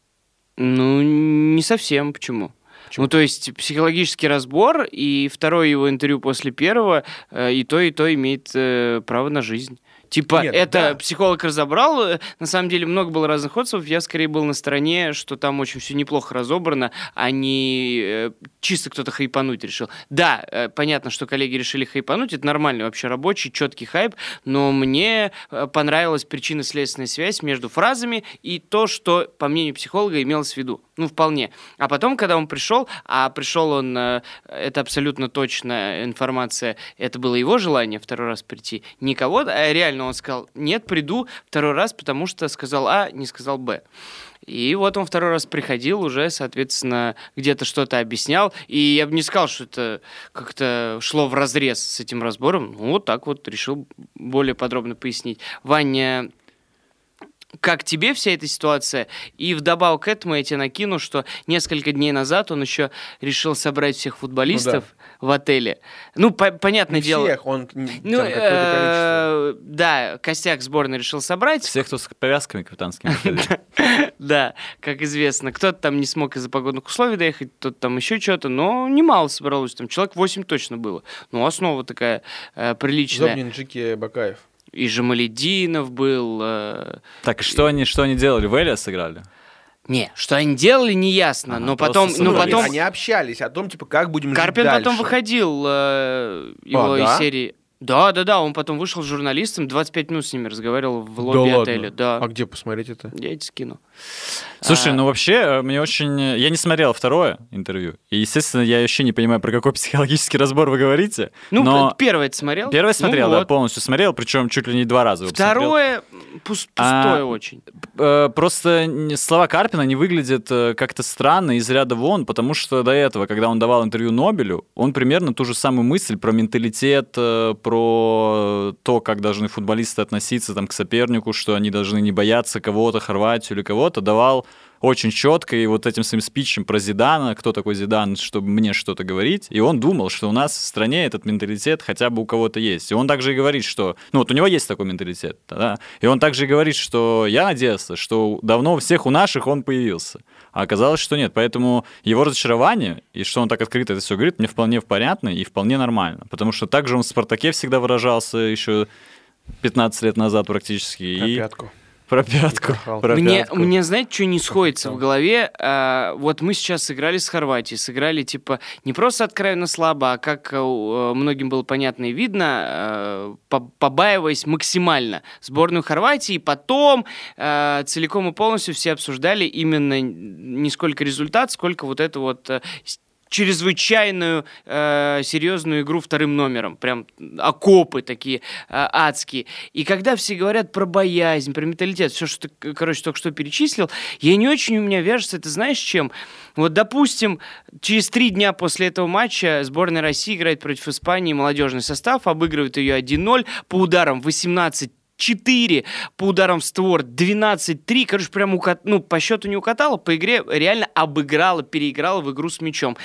Ну, не совсем. Почему? Почему? Ну, то есть психологический разбор и второе его интервью после первого, э, и то, и то имеет э, право на жизнь. Типа, Нет, это да. психолог разобрал. э, На самом деле много было разных отзывов. Я скорее был на стороне, что там очень все неплохо разобрано, а не э, чисто кто-то хайпануть решил. Да, э, понятно, что коллеги решили хайпануть. Это нормальный вообще рабочий, четкий хайп. Но мне э, понравилась причинно-следственная связь между фразами и то, что, по мнению психолога, имелось в виду. Ну, вполне. А потом, когда он пришел, а пришел он, э, это абсолютно точная информация, это было его желание второй раз прийти, никого, а реально он сказал, нет, приду второй раз, потому что сказал А, не сказал Б. И вот он второй раз приходил уже, соответственно, где-то что-то объяснял. И я бы не сказал, что это как-то шло в разрез с этим разбором. Ну, вот так вот решил более подробно пояснить. Ваня, как тебе вся эта ситуация? И вдобавок к этому я тебе накину, что несколько дней назад он еще решил собрать всех футболистов в отеле. Ну, по- понятное Не дело. всех, он там Ну, количество. э, да, костяк сборной решил собрать. Всех, кто с повязками капитанскими. *laughs* Да, как известно, кто-то там не смог из-за погодных условий доехать, кто-то там еще что-то, но немало собралось, там человек 8 точно было. Ну, основа такая э, приличная. Зобнин Джики Бакаев. И Жамалединов был. э, Так, и что они, что они делали? В Элия сыграли? Не, что они делали, не ясно, Ага, но потом, ну, собрались. потом Они общались о том, типа, как будем Карпин жить потом дальше. выходил э, его А, из да? серии. Да, да, да, он потом вышел с журналистом, 25 минут с ними разговаривал в Да лобби ладно? отеля. Да. А где посмотреть это? Я эти скину. Слушай, А, ну вообще, э, мне очень... Я не смотрел второе интервью, и, естественно, я вообще не понимаю, про какой *laughs* психологический разбор вы говорите. Ну, но первое ты смотрел? первое Ну смотрел, да, вот. полностью смотрел, причем чуть ли не два раза. Второе пус- А, пустое очень. Э, Просто слова Карпина не выглядят э, как-то странно из ряда вон, потому что до этого, когда он давал интервью Нобелю, он примерно ту же самую мысль про менталитет, э, про то, как должны футболисты относиться там, к сопернику, что они должны не бояться кого-то, Хорватию или кого-то, давал очень четко, и вот этим своим спичем про Зидана, кто такой Зидан, чтобы мне что-то говорить, и он думал, что у нас в стране этот менталитет хотя бы у кого-то есть. И он также и говорит, что... Ну вот у него есть такой менталитет, да, и он также и говорит, что я надеялся, что давно у всех у наших он появился. А оказалось, что нет. Поэтому его разочарование, и что он так открыто это все говорит, мне вполне понятно и вполне нормально. Потому что также он в «Спартаке» всегда выражался еще 15 лет назад практически. Про и. Про пятку. Про Мне, пятку. мне, знаете, что не сходится в голове? А, вот мы сейчас сыграли с Хорватией, сыграли, типа, не просто откровенно слабо, а как э, многим было понятно и видно, по- побаиваясь максимально сборную Хорватии. Потом э, целиком и полностью все обсуждали именно не сколько результат, сколько вот это вот чрезвычайную э, серьезную игру вторым номером. Прям окопы такие э, адские. И когда все говорят про боязнь, про менталитет, все, что ты, короче, только что перечислил, я не очень у меня вяжется, это знаешь, чем? Вот, допустим, через три дня после этого матча сборная России играет против Испании молодежный состав, обыгрывает ее 1-0 по ударам 18 4 по ударам в створ, 12-3, короче, прям укат... ну, по счету не укатала, по игре реально обыграла, переиграла в игру с мячом.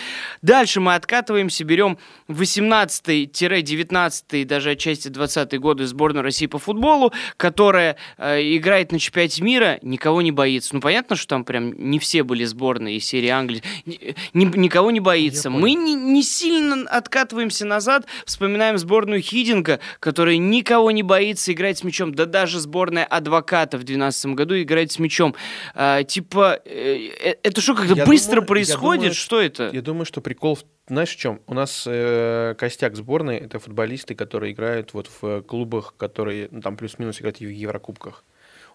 Дальше мы откатываемся, берем 18-19 даже отчасти 20 годы сборную России по футболу, которая э, играет на чемпионате мира, никого не боится. Ну, понятно, что там прям не все были сборные из серии Англии. Ни- ни- никого не боится. Я Мы не, не сильно откатываемся назад, вспоминаем сборную Хидинга, которая никого не боится играть с мячом. Да даже сборная Адвоката в 2012 году играет с мячом. А, типа, э, э, это что, как-то быстро думаю- происходит? думаю, что это? Я думаю, что прикол, в- знаешь, в чем? У нас э, костяк сборной это футболисты, которые играют вот в э, клубах, которые ну, там плюс-минус играют в Еврокубках.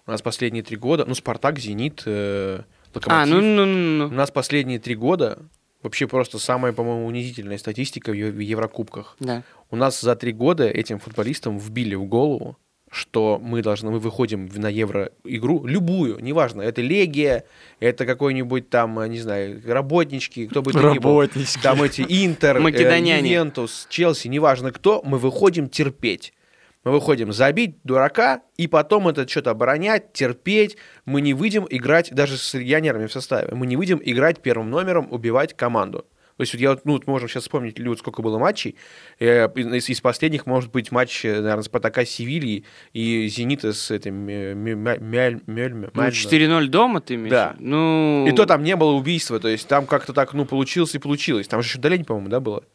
У нас последние три года, ну, Спартак, Зенит, э, Локомотив. А, ну, ну, ну, У ну. нас последние три года вообще просто самая, по-моему, унизительная статистика в Еврокубках. Да. У нас за три года этим футболистам вбили в голову, что мы должны, мы выходим в- на евро игру, любую, неважно, это Легия, это какой-нибудь там, э, не знаю, работнички, кто бы то ни был, Работнички. там эти Интер, э, Македоняне. Ювентус, Челси, неважно кто, мы выходим терпеть. Мы выходим забить дурака, и потом это что-то оборонять, терпеть. Мы не выйдем играть, даже с легионерами в составе, мы не выйдем играть первым номером, убивать команду. То есть вот я, вот, ну, вот можем сейчас вспомнить, Люд, сколько было матчей. Э, из, из последних может быть матч, э, наверное, Спартака с Севильей и Зенита с этим э, Мя- Мя- Мяль- Мельме. Ну, Мальме. 4-0 дома ты имеешь? Да. Ну... И то там не было убийства, то есть там как-то так, ну, получилось и получилось. Там же еще удаление, по-моему, да, было?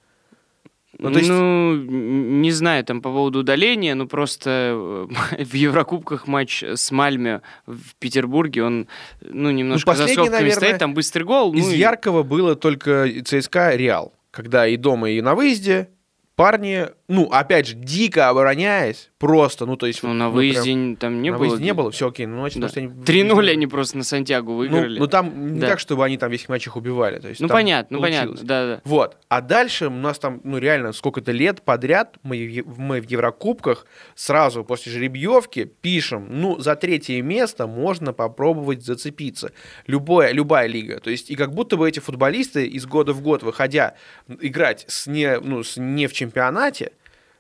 Ну, Ну, то есть- н- не знаю там по поводу удаления, ну просто э, *laughs* в Еврокубках матч с Мальме в Петербурге, он, ну, немножко за последний, скобками наверное, стоит, там быстрый гол. Из ну, и- яркого было только ЦСКА Реал, когда и дома, и на выезде парни, ну, опять же, дико обороняясь, просто, ну, то есть... Ну, вот, на ну, выезде прям- там не на было. выезде не было, все окей, ну, значит, Да. может, они... 3-0 они просто на Сантьяго Ну, выиграли. ну, там не Да. так, чтобы они там весь матч их убивали. То есть Ну, там понятно, ну, понятно, получилось. да-да. Вот. А дальше у нас там, ну, реально, сколько-то лет подряд мы, мы в Еврокубках сразу после жеребьевки пишем, ну, за третье место можно попробовать зацепиться. Любое, любая лига. То есть, и как будто бы эти футболисты из года в год, выходя играть с не, ну, с не в чемпионате,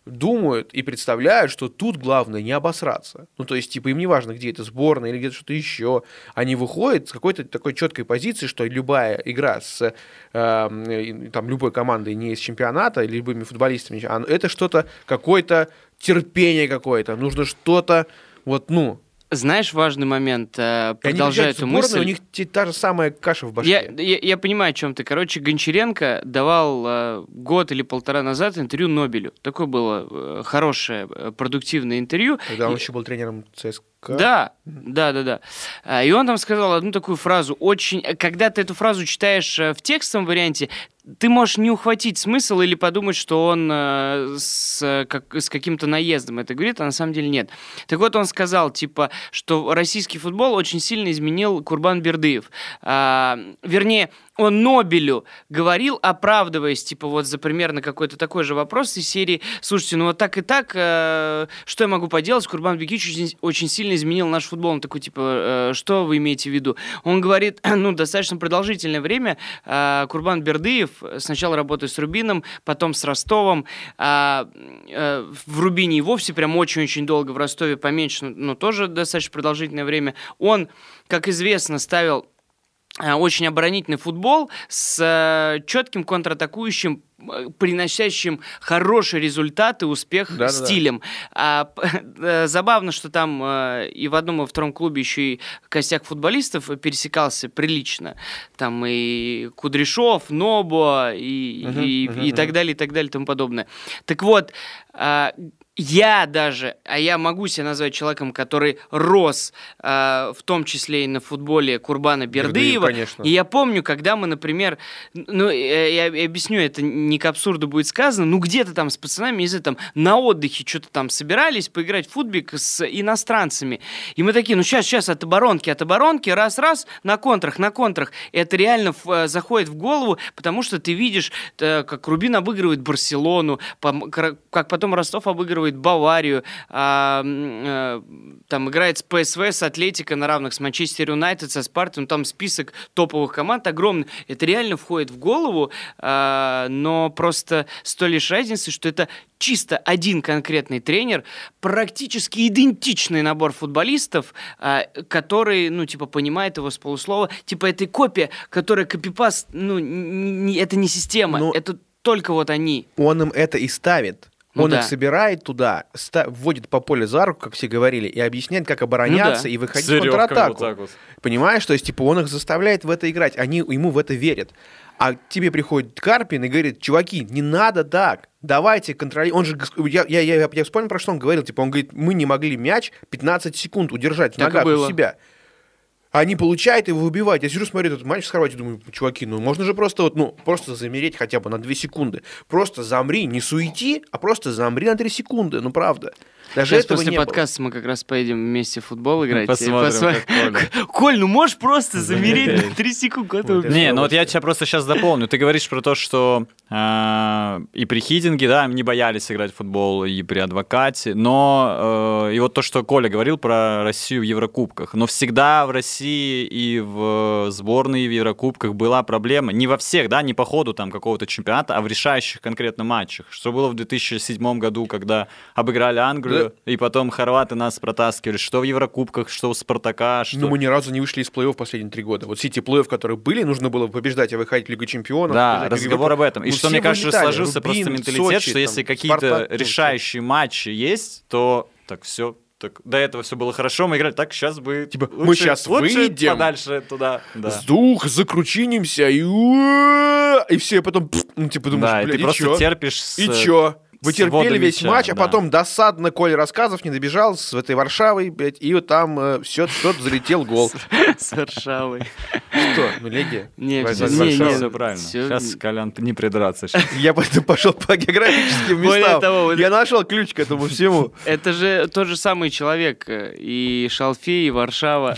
думают и представляют, что тут главное не обосраться. Ну, то есть, типа, им не важно, где это сборная или где-то что-то еще. Они выходят с какой-то такой четкой позиции, что любая игра с и, там, любой командой не из чемпионата, любыми футболистами, а это что-то, какое-то терпение какое-то, нужно что-то, вот, ну, Знаешь, важный момент, э, продолжая эту мысль. у них та же самая каша в башке. Я, я, я понимаю, о чем ты. Короче, Гончаренко давал э, год или полтора назад интервью Нобелю. Такое было э, хорошее, э, продуктивное интервью. Когда он И- еще был тренером ЦСКА. Да, да, да, да. А, И он там сказал одну такую фразу. Очень, когда ты эту фразу читаешь э, в текстовом варианте, ты можешь не ухватить смысл или подумать, что он э, с, как, с каким-то наездом это говорит, а на самом деле нет. Так вот, он сказал, типа, что российский футбол очень сильно изменил Курбан Бердыев. А, вернее, он Нобелю говорил, оправдываясь, типа, вот за примерно какой-то такой же вопрос из серии, слушайте, ну вот так и так, э, что я могу поделать, Курбан Бекич очень, очень сильно изменил наш футбол. Он такой, типа, э, что вы имеете в виду? Он говорит, *clears throat* ну, достаточно продолжительное время э, Курбан Бердыев, сначала работая с Рубином, потом с Ростовом, а, э, в Рубине и вовсе прям очень-очень долго, в Ростове поменьше, но, тоже достаточно продолжительное время. Он, как известно, ставил очень оборонительный футбол с э, четким контратакующим э, приносящим хорошие результаты, успех Да-да-да. стилем. А, п- *laughs* э, забавно, что там э, и в одном, и во втором клубе еще и костяк футболистов пересекался прилично. Там и Кудряшов, Нобо, и, Мгм, и, мгм, и так мгм. далее, и так далее, и тому подобное. Так вот, а, я даже, а я могу себя назвать человеком, который рос, а, в том числе и на футболе Курбана Бердыев, Бердыева. конечно. И я помню, когда мы, например, ну, э, я, я объясню, это не к абсурду будет сказано, ну, где-то там с пацанами, знаю, там, на отдыхе что-то там собирались поиграть в футбик с иностранцами. И мы такие, ну, сейчас, сейчас, от оборонки, от оборонки, раз-раз, на контрах, на контрах. Это реально в- э, заходит в голову, потому что ты видишь, э, как Рубин обыгрывает Барселону, как потом Ростов обыгрывает Баварию, а, э, там играет с ПСВ, с Атлетико на равных, с Манчестер Юнайтед, со Спартой, ну, там список топовых команд огромный. Это реально входит в голову, а, но просто с той лишь разницей, что это чисто один конкретный тренер, практически идентичный набор футболистов, а, который, ну, типа, понимает его с полуслова. Типа, это копия, которая копипаст, ну, н- н- это не система, Ну, это только вот они. Он им это и ставит. Ну он да. их собирает туда, вводит по полю за руку, как все говорили, и объясняет, как обороняться Ну да. и выходить С в контратаку. вот так вот. Понимаешь, то есть, типа, он их заставляет в это играть, они ему в это верят. А тебе приходит Карпин и говорит, чуваки, не надо так, давайте контролировать. Он же, я, я, я, я вспомнил, про что он говорил, типа, он говорит, мы не могли мяч 15 секунд удержать в ногах у себя. Они получают его выбивают. Я сижу, смотрю этот матч с Хорватией, думаю, чуваки, ну можно же просто вот, ну, просто замереть хотя бы на 2 секунды. Просто замри, не суети, а просто замри на 3 секунды, ну правда. Даже Сейчас этого после не было. подкаста мы как раз поедем вместе в футбол играть. Посмотрим, Посмотрим. как. *laughs* Коль, ну можешь просто замереть на 3 секунды? Не, ну вот я тебя просто сейчас дополню. Ты говоришь про то, что э, и при Хидинге, да, не боялись играть в футбол, и при Адвокате, но э, и вот то, что Коля говорил про Россию в Еврокубках. Но всегда в России и в сборной, и в Еврокубках была проблема. Не во всех, да, не по ходу там какого-то чемпионата, а в решающих конкретно матчах. Что было в 2007 году, когда обыграли Англию, и потом хорваты нас протаскивали. Что в Еврокубках, что у Спартака, что... Ну, мы ни разу не вышли из плей-офф последние три года. Вот все эти плей-офф, которые были, нужно было побеждать и выходить в Лигу Чемпионов. Да, разговор об этом. И Ну, что, мне кажется, вылетали. сложился Рубин, просто менталитет, Сочи, что если какие-то ну, решающие матчи есть, то так все. Так, до этого все было хорошо, мы играли так, сейчас бы Типа, лучше- мы щас лучше выйдем. подальше туда. Да. С дух, закручинимся, и, и все потом, пф, ну, типа, думаешь, Да, и ты и просто чё? терпишь с... И чё? Вы терпели весь мяча, матч, а да. потом досадно Коля рассказов не добежал с этой Варшавой, блядь, и вот там все, что-то залетел гол. *laughs* С Варшавой. Что? Ну, Легия? Не, все правильно. Сейчас, Колян, ты не придраться. *laughs* Я поэтому пошел по географическим местам. Я нашел ключ к этому всему. *laughs* Это же тот же самый человек. э, И Шалфей, и Варшава.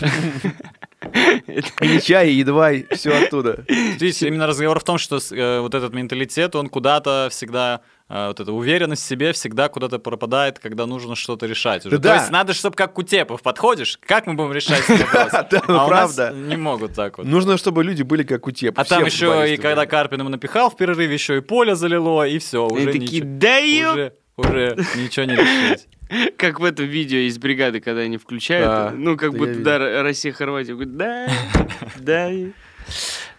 И чай, и едва, все оттуда. Видите, именно разговор в том, что э, вот этот менталитет, он куда-то всегда, э, вот эта уверенность в себе всегда куда-то пропадает, когда нужно что-то решать. уже. Да-да. То есть надо, чтобы как Кутепов подходишь, как мы будем решать вопрос? *laughs* Да, ну, А правда. не могут так вот. Нужно, чтобы люди были как тебя. А там еще и когда Карпин ему напихал в перерыве, еще и поле залило, и все, Они уже ничего, да ё-» уже, уже ничего не решить. *laughs* Как в этом видео из бригады, когда они включают. Да, ну, как будто, да, Р- Россия-Хорватия. Говорит, да, *laughs* да,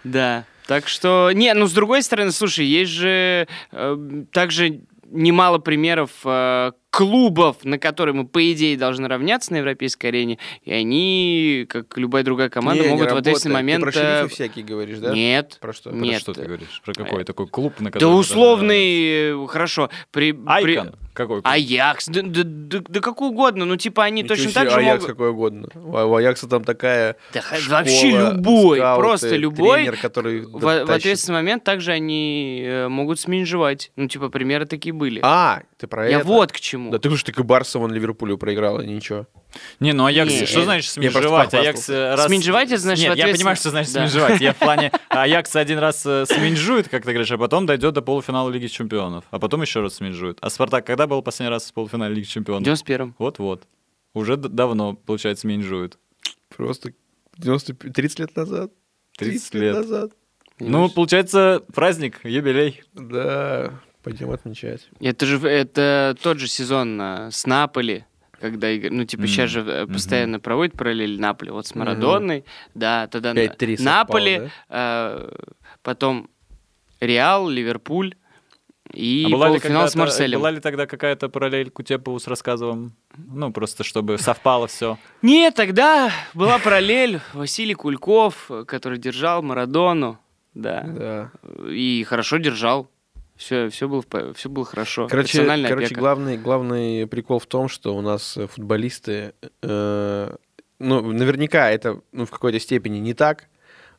да. Так что, не, ну, с другой стороны, слушай, есть же э, также немало примеров э, клубов, на которые мы, по идее, должны равняться на европейской арене, и они, как любая другая команда, могут в ответственный момент... Ты про э, всякие говоришь, да? Нет. Про что? Про Нет. что ты говоришь? Про какой такой клуб, на Да который... должны условный, э, хорошо, при... при- Айкон. Какой? Аякс, да, да- да- да как угодно, ну типа они Ничего точно себе, так же Аякс могут... какой угодно. У у Аякса там такая Да школа, вообще любой, скауты, просто любой. Тренер, который В, в ответственный момент также они э, могут сменжевать. Ну, типа, примеры такие были. А, ты про Я это? вот к чему. Да ты уж ты Барса вон Ливерпулю проиграла, ничего. Не, ну Аякс, Не, что э, значит сменжевать? Аякс раз... Сменжевать, это значит, Нет, я понимаю, что значит Да. сменжевать. Я в плане *laughs* Аякс один раз э, сменжует, как ты говоришь, а потом дойдет до полуфинала Лиги Чемпионов. А потом еще раз сменжует. А Спартак когда был последний раз в полуфинале Лиги В Чемпионов? 91-м. Вот-вот. Уже давно, получается, менжует. Просто 90, 30 лет назад. 30 лет. назад. Ну, получается, праздник, юбилей. Да, пойдем отмечать. Это же это тот же сезон а, с Наполи, когда, ну, типа, сейчас же э, постоянно проводят параллель Наполи. Вот с Марадонной, да, тогда на- 5-3 совпало, Наполи, да? э, потом Реал, Ливерпуль и а была ли, полуфинал с Марселем. была ли тогда какая-то параллель Кутепову с рассказовым? Ну, просто чтобы *laughs* совпало все. Нет, тогда была параллель Василий Кульков, который держал Марадону, да, Да. и хорошо держал. Все, все, было, все было хорошо. Короче, короче опека. главный, главный прикол в том, что у нас э, футболисты, э, ну, наверняка это ну, в какой-то степени не так,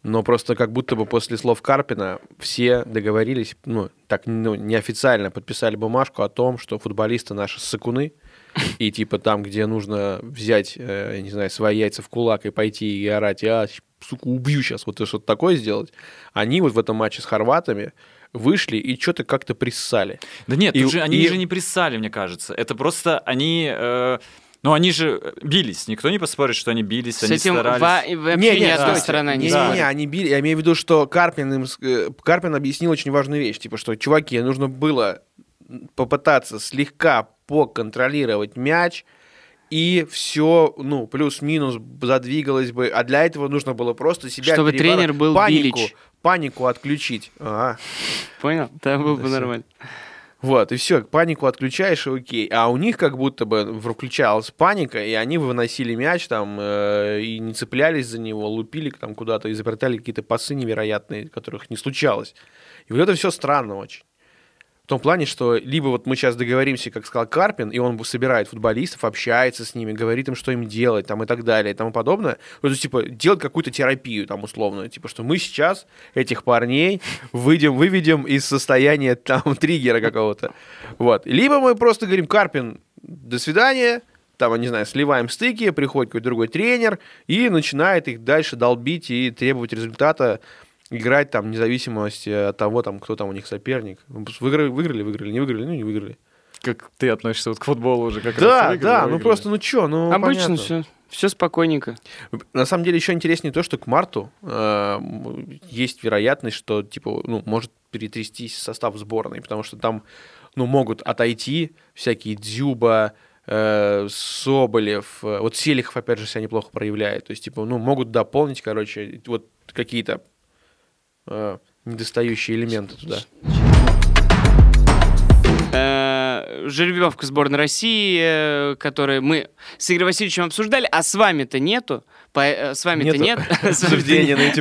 но просто как будто бы после слов Карпина все договорились, ну, так ну, неофициально подписали бумажку о том, что футболисты наши ссыкуны, и типа там, где нужно взять, э, я не знаю, свои яйца в кулак и пойти и орать, я, сука, убью сейчас, вот что-то такое сделать, они вот в этом матче с хорватами вышли и что-то как-то приссали. Да нет, И- же, они и- же не приссали, мне кажется. Это просто они... э, ну, они же бились. Никто не поспорит, что они бились, С они этим старались. во- вообще Не, ни не, одной да. сторона не Не, Да. не, не, они били. Я имею в виду, что Карпин, им, э, Карпин объяснил очень важную вещь. Типа, что, чуваки, нужно было попытаться слегка поконтролировать мяч, и все, ну, плюс-минус задвигалось бы. А для этого нужно было просто себя Чтобы тренер был панику, Билич. панику отключить. Ага. Понял? Да, было бы всё. Вот, и все, панику отключаешь, и окей. А у них как будто бы включалась паника, и они выносили мяч там, э, и не цеплялись за него, лупили там куда-то, изобретали какие-то пасы невероятные, которых не случалось. И вот это все странно очень. В том плане, что либо вот мы сейчас договоримся, как сказал Карпин, и он собирает футболистов, общается с ними, говорит им, что им делать, там, и так далее, и тому подобное. То есть, типа, делать какую-то терапию, там, условно. Типа, что мы сейчас этих парней выйдем, выведем из состояния, там, *laughs* триггера какого-то. Вот. Либо мы просто говорим, Карпин, до свидания, там, не знаю, сливаем стыки, приходит какой-то другой тренер и начинает их дальше долбить и требовать результата, играть там, вне зависимости от того, там, кто там у них соперник. Ну, Выиграли, выиграли, выиграли, не выиграли, ну не выиграли. Как ты относишься вот к футболу уже как раз. Да, выиграли, да, ну выиграли. просто, ну чё, ну Обычно понятно. все. Все спокойненько. На самом деле еще интереснее то, что к марту э, есть вероятность, что типа, ну, может перетрястись состав сборной, потому что там, ну, могут отойти всякие Дзюба, э, Соболев, э, вот Селихов, опять же, себя неплохо проявляет, то есть, типа, ну, могут дополнить, короче, вот какие-то э, недостающие элементы туда. Э, Жеребьевка сборной России, э, которую мы с Игорем Васильевичем обсуждали, а с вами-то нету. Э, С вами-то нет. *laughs*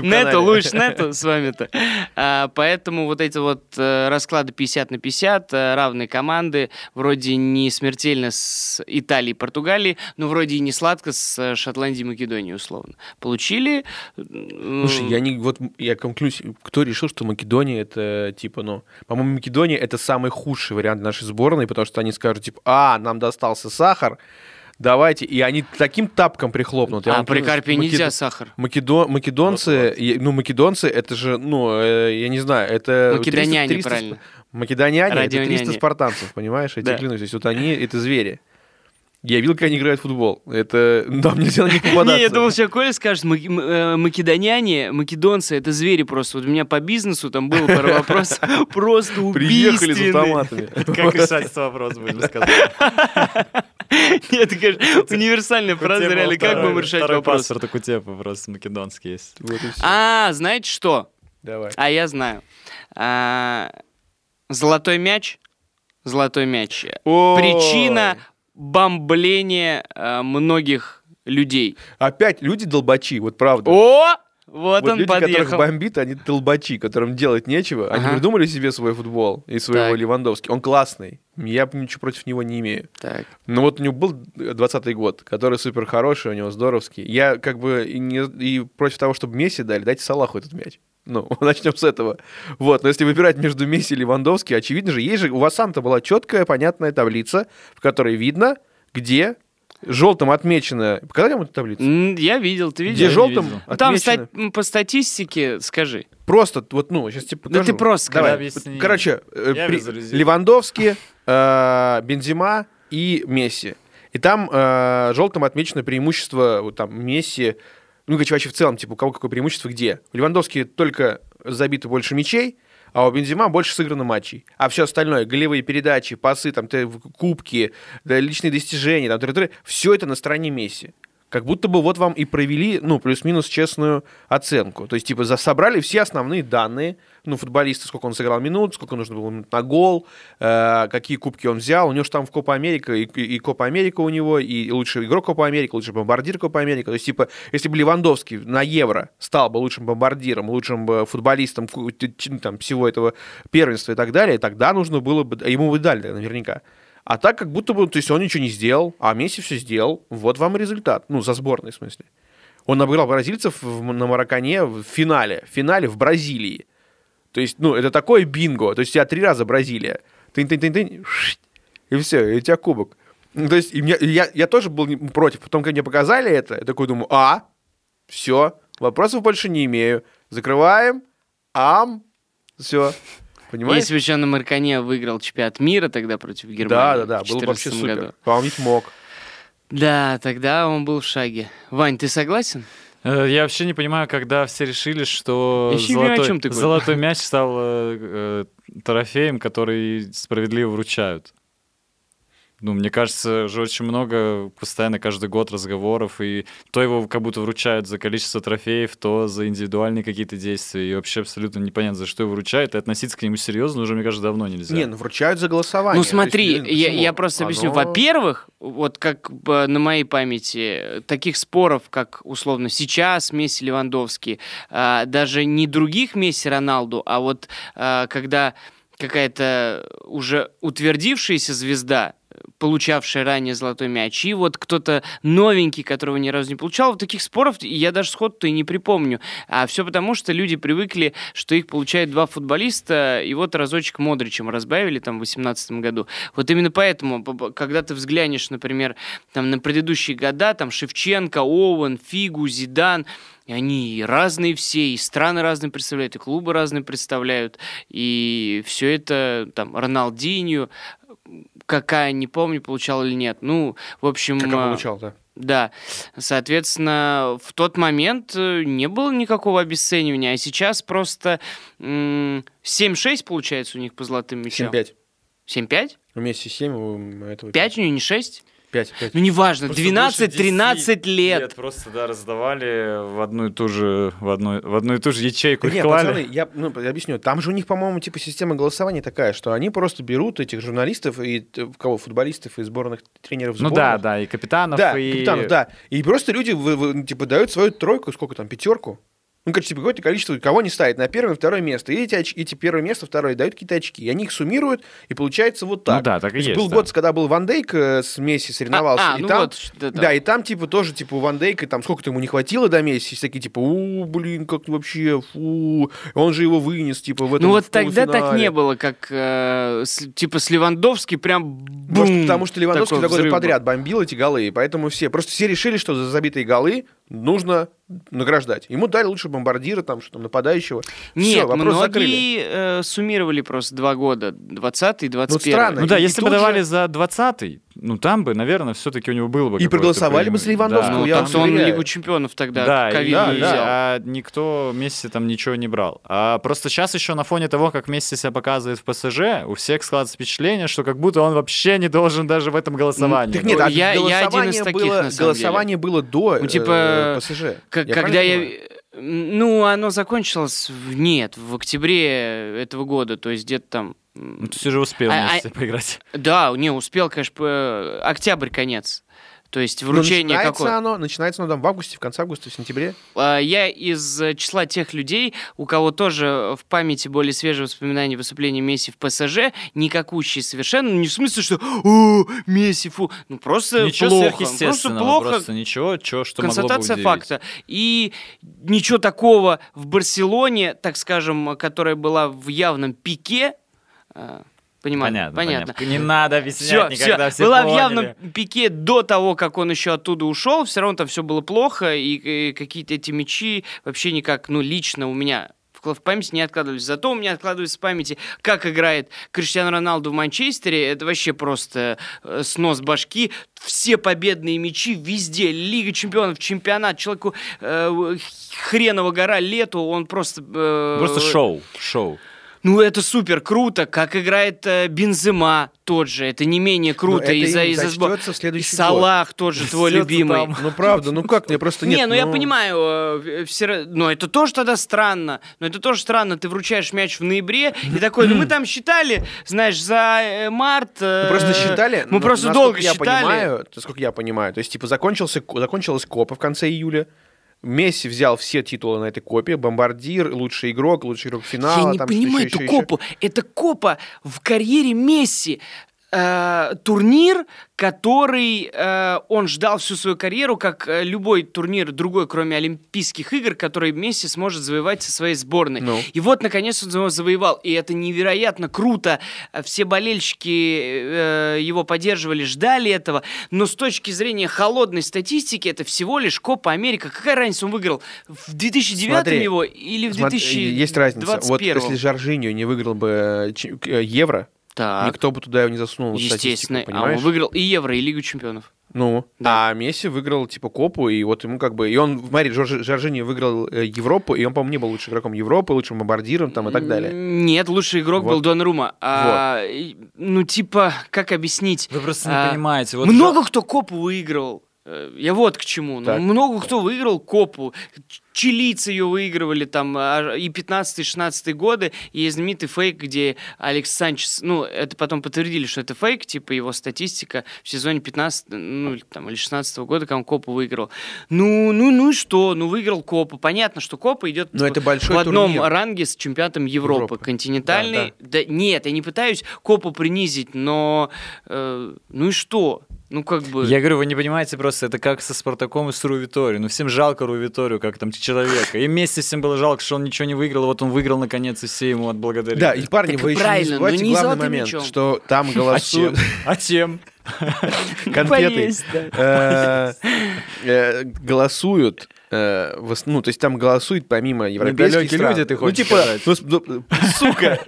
Нету, лучше нету с вами-то. А, Поэтому вот эти вот э, расклады 50 на 50, э, равные команды, вроде не смертельно с Италией и Португалией, но вроде и не сладко с Шотландией и Македонией, условно. Получили... Слушай, я не вот я конклюсь, кто решил, что Македония это типа, ну, по-моему, Македония это самый худший вариант нашей сборной, потому что они скажут типа, а, нам достался сахар, давайте, и они таким тапком прихлопнут. Я А при Карпе македо- нельзя сахар. Македо- македонцы, и- ну, македонцы, это же, ну, э, я не знаю, это... Македоняне, 300 правильно. Македоняне, это Радионяне. 300 спартанцев, понимаешь? Я тебе клянусь, то есть вот они, это звери. Я видел, как они играют в футбол. Это, *laughs* там нельзя на них попадаться. Не, я думал, сейчас Коля скажет, «Ма- м- э, македоняне, македонцы, это звери просто. Вот у меня по бизнесу там было пару *laughs* вопросов, просто Приехали с автоматами. Как решать этот вопрос, будем сказать. *laughs* *laughs* Нет, ты говоришь, универсальная фраза, реально, как второй- будем решать второй вопрос? паспорт у Кутепова просто македонский есть. А, знаете что? Давай. А я знаю. А, Золотой мяч. Золотой мяч. Причина бомбления а, многих людей. Опять люди долбачи, вот правда. О! Вот, он люди, которых подъехал. бомбит, они толбачи, которым делать нечего. Они Ага. придумали себе свой футбол и своего Так. Левандовски. Он классный. Я ничего против него не имею. Так. Ну вот у него был 20 год, который супер хороший, у него здоровский. Я как бы и, не, и против того, чтобы Месси дали, дайте Салаху этот мяч. Ну, *laughs* начнем с этого. Вот, но если выбирать между Месси и Левандовски, очевидно же, есть же, у вас сам-то была четкая, понятная таблица, в которой видно, где желтым отмечено... Показали вам эту таблицу? Я видел, ты видел? Где желтым видел. Ну, Там отмечено... ста- м, по статистике, скажи. Просто, вот, ну, сейчас тебе Да покажу. ты просто Давай. Объясни. Короче, э, при-. Левандовский, э, Бензима и Месси. И там э, желтым отмечено преимущество вот там Месси, ну, короче, вообще в целом, типа, у кого какое преимущество где. У Левандовски только забито больше мячей, а у Бензима больше сыграно матчей. А все остальное, голевые передачи, пасы, там, кубки, личные достижения, там, все это на стороне Месси. Как будто бы вот вам и провели, ну, плюс-минус честную оценку. То есть, типа, собрали все основные данные, ну, футболиста, сколько он сыграл минут, сколько нужно было на гол, э, какие кубки он взял. У него же там в Копа Америка, и, и- и Копа Америка у него, и лучший игрок Копа Америка, лучший бомбардир Копа Америка. То есть, типа, если бы Левандовский на Евро стал бы лучшим бомбардиром, лучшим футболистом там, всего этого первенства и так далее, тогда нужно было бы, ему бы дали наверняка. А так как будто бы, то есть он ничего не сделал, а Месси все сделал. Вот вам результат. Ну, за сборной, в смысле. Он обыграл бразильцев на Маракане в финале. В финале в Бразилии. То есть, ну, это такое бинго. То есть у тебя три раза Бразилия. Тынь-тынь-тынь-тынь, и все, и у тебя кубок. Ну, то есть, и мне- я, я тоже был против. Потом, когда мне показали это, я такой думаю, а, все, вопросов больше не имею. Закрываем, ам, все. Понимаешь? Если бы еще на Маркане выиграл чемпионат мира тогда против Германии. Да, да, да, в было бы вообще 14 супер. году. Выполнить мог. Да, тогда он был в шаге. Вань, ты согласен? Э, Я вообще не понимаю, когда все решили, что понимаю, золотой, чем ты говоришь. золотой мяч *laughs* стал э, э, трофеем, который справедливо вручают. Ну, мне кажется, же очень много постоянно каждый год разговоров, и то его как будто вручают за количество трофеев, то за индивидуальные какие-то действия, и вообще абсолютно непонятно, за что его вручают, и относиться к нему серьезно уже, мне кажется, давно нельзя. Не, ну вручают за голосование. Ну смотри, есть, блин, я, я просто объясню. Оно- Во-первых, вот как бы на моей памяти, таких споров, как условно сейчас Месси Левандовский, а, даже не других Месси Роналду, а вот а, когда какая-то уже утвердившаяся звезда, получавшая ранее золотой мяч, и вот кто-то новенький, которого ни разу не получал, вот таких споров я даже сход-то и не припомню. А все потому, что люди привыкли, что их получают два футболиста, и вот разочек Модричем разбавили там в 2018 году. Вот именно поэтому, когда ты взглянешь, например, там на предыдущие года, там Шевченко, Оуэн, Фигу, Зидан, и они разные все, и страны разные представляют, и клубы разные представляют, и все это там Роналдинью, какая, не помню, получал или нет. Ну, в общем... Он а, получал, да. да, соответственно, в тот момент э, не было никакого обесценивания, а сейчас просто м, 7-6 получается у них по золотым мячам. 7-5. 7-5? У Месси 7, у этого 5 у него не 6? 5, 5. Ну, неважно, Просто больше 12-13 10 лет. Просто, да, раздавали в одну и ту же, в одну, в одну и ту же ячейку. Да нет, клали. пацаны, я, ну, я объясню. Там же у них, по-моему, типа система голосования такая, что они просто берут этих журналистов и э, кого футболистов и сборных тренеров Ну сборных. да, да, и капитанов, Да, и... капитанов, да. И просто люди вы- вы, типа дают свою тройку, сколько там, пятерку. Ну, короче, типа, какое-то количество, кого не ставит на первое и второе место. И эти, оч- эти первое место, второе дают какие-то очки. И они их суммируют, и получается вот так. Ну да, так и То есть есть, Был да. год, когда был Ван Дейк э, с Месси соревновался. А, а, и ну там, вот, да, там. и там, типа, тоже, типа, у Ван Дейка, там, сколько-то ему не хватило до Месси, все такие, типа, у, блин, как вообще, фу, он же его вынес, типа, в этом Ну вот тогда так полуфинале». не было, как э, с- типа с Левандовски прям Может, бум, потому что Левандовский такой два года подряд бомбил эти голы, и поэтому все, просто все решили, что за забитые голы нужно награждать. Ему дали лучше бомбардира, там, что там, нападающего. Нет, Всё, вопрос закрыли. многие э, суммировали просто два года, 20 и 21 странно. Ну да, И если бы давали же- за 20-й, ну там бы, наверное, все-таки у него было бы И проголосовали бы с Левандовским, Да. Ну, я что он. Лигу чемпионов тогда Да, ковид да, не да. взял. а никто Месси там ничего не брал. А просто сейчас еще на фоне того, как Месси себя показывает в ПСЖ, у всех складывается впечатление, что как будто он вообще не должен даже в этом голосовании. Так нет, а я- я один голосование, из таких, было, на самом голосование было до Ну, типа, э, ПСЖ. Как- Я когда я... понимаю? Ну, оно закончилось, в- нет, в октябре этого года, то есть где-то там... Ну, ты уже успел А- а- поиграть. Да, не, успел, конечно, по- октябрь конец. То есть вручение начинается какое? оно, начинается оно там в августе, в конце августа, в сентябре. А, Я из э, числа тех людей, у кого тоже в памяти более свежие воспоминания выступления Месси в ПСЖ, никакущие совершенно, ну, не в смысле, что «О, Месси, фу», ну просто Ничего плохо, просто плохо, просто ничего, чё, что могло бы констатация удивить. факта. И ничего такого в Барселоне, так скажем, которая была в явном пике, э, понимаю, Понятно, понятно. понятно. Не надо объяснять Все, никогда, все была поняли. в явном пике до того, как он еще оттуда ушел, все равно там все было плохо, и, и какие-то эти мячи вообще никак, ну, лично у меня в в памяти не откладывались. Зато у меня откладывается в памяти, как играет Криштиану Роналду в Манчестере. Это вообще просто э, снос башки. Все победные мячи везде. Лига чемпионов, чемпионат. Человеку э, хреново гора лету, он просто... э, Просто шоу, шоу. Ну, это супер круто, как играет э, Бензема тот же. Это не менее круто. это из-за из-за сбор- зачтется в следующий И Салах тоже твой любимый. там. Ну правда, ну как, мне просто нет. не, ну, я понимаю, э, все, но это тоже тогда странно. Но это тоже странно. Ты вручаешь мяч в ноябре и такой, ну мы там считали, знаешь, за э, март. э, Мы просто считали. Мы но просто долго я считали. Понимаю, насколько я понимаю, то есть типа закончился, ко- закончилась Копа в конце июля. Месси взял все титулы на этой копе. Бомбардир, лучший игрок, лучший игрок финала. Я не там понимаю эту еще, еще, копу. Это копа в карьере Месси. Э, турнир, который э, он ждал всю свою карьеру, как э, любой турнир другой, кроме Олимпийских игр, который Месси сможет завоевать со своей сборной. Ну. И вот, наконец, он его завоевал. И это невероятно круто. Все болельщики э, его поддерживали, ждали этого. Но с точки зрения холодной статистики, это всего лишь Копа Америка. Какая разница, он выиграл в 2009 Смотри, его или в Смотри, 2021? Есть разница. Вот если Жоржиньо не выиграл бы э, Евро, Так. никто бы туда его не засунул. Естественно. А он выиграл и Евро, и Лигу чемпионов. Ну, Да. а Месси выиграл, типа, Копу, и вот ему как бы... И он, смотри, Жорж, Жоржиньо выиграл э, Европу, и он, по-моему, не был лучшим игроком Европы, лучшим бомбардиром там и так далее. Нет, лучший игрок Вот. был Донрума. А, и, ну, типа, как объяснить? Вы просто не А, понимаете. Вот Много кто Копу выиграл. Я вот к чему. Ну, Так. много кто выиграл Копу. Чилийцы ее выигрывали там а, и 15-16 годы. И знаменитый фейк, где Алекс Санчес, ну, это потом подтвердили, что это фейк, типа его статистика в сезоне 15, ну, там, или 16 года, когда он Копу выиграл. Ну, ну, ну и что? Ну, выиграл Копу. Понятно, что Копа идет Но это большой в одном турнир. ранге с чемпионатом Европы. Европы. Континентальный. Да, нет, я не пытаюсь Копу принизить, но э, ну и что? Ну, как бы... Я говорю, вы не понимаете просто, это как со Спартаком и с Ру. Ну, всем жалко Ру Виторию, как там человека. И вместе всем было жалко, что он ничего не выиграл, вот он выиграл наконец, и все ему отблагодарили. Да, и парни, Так вы еще не забывайте не главный момент, мячом. что там А голосуют А чем? конфеты, Поесть, да. э, э, голосуют, э, ну, то есть там голосуют помимо европейских стран. люди, ты Ну, хочешь типа, ну, с- ну, сука.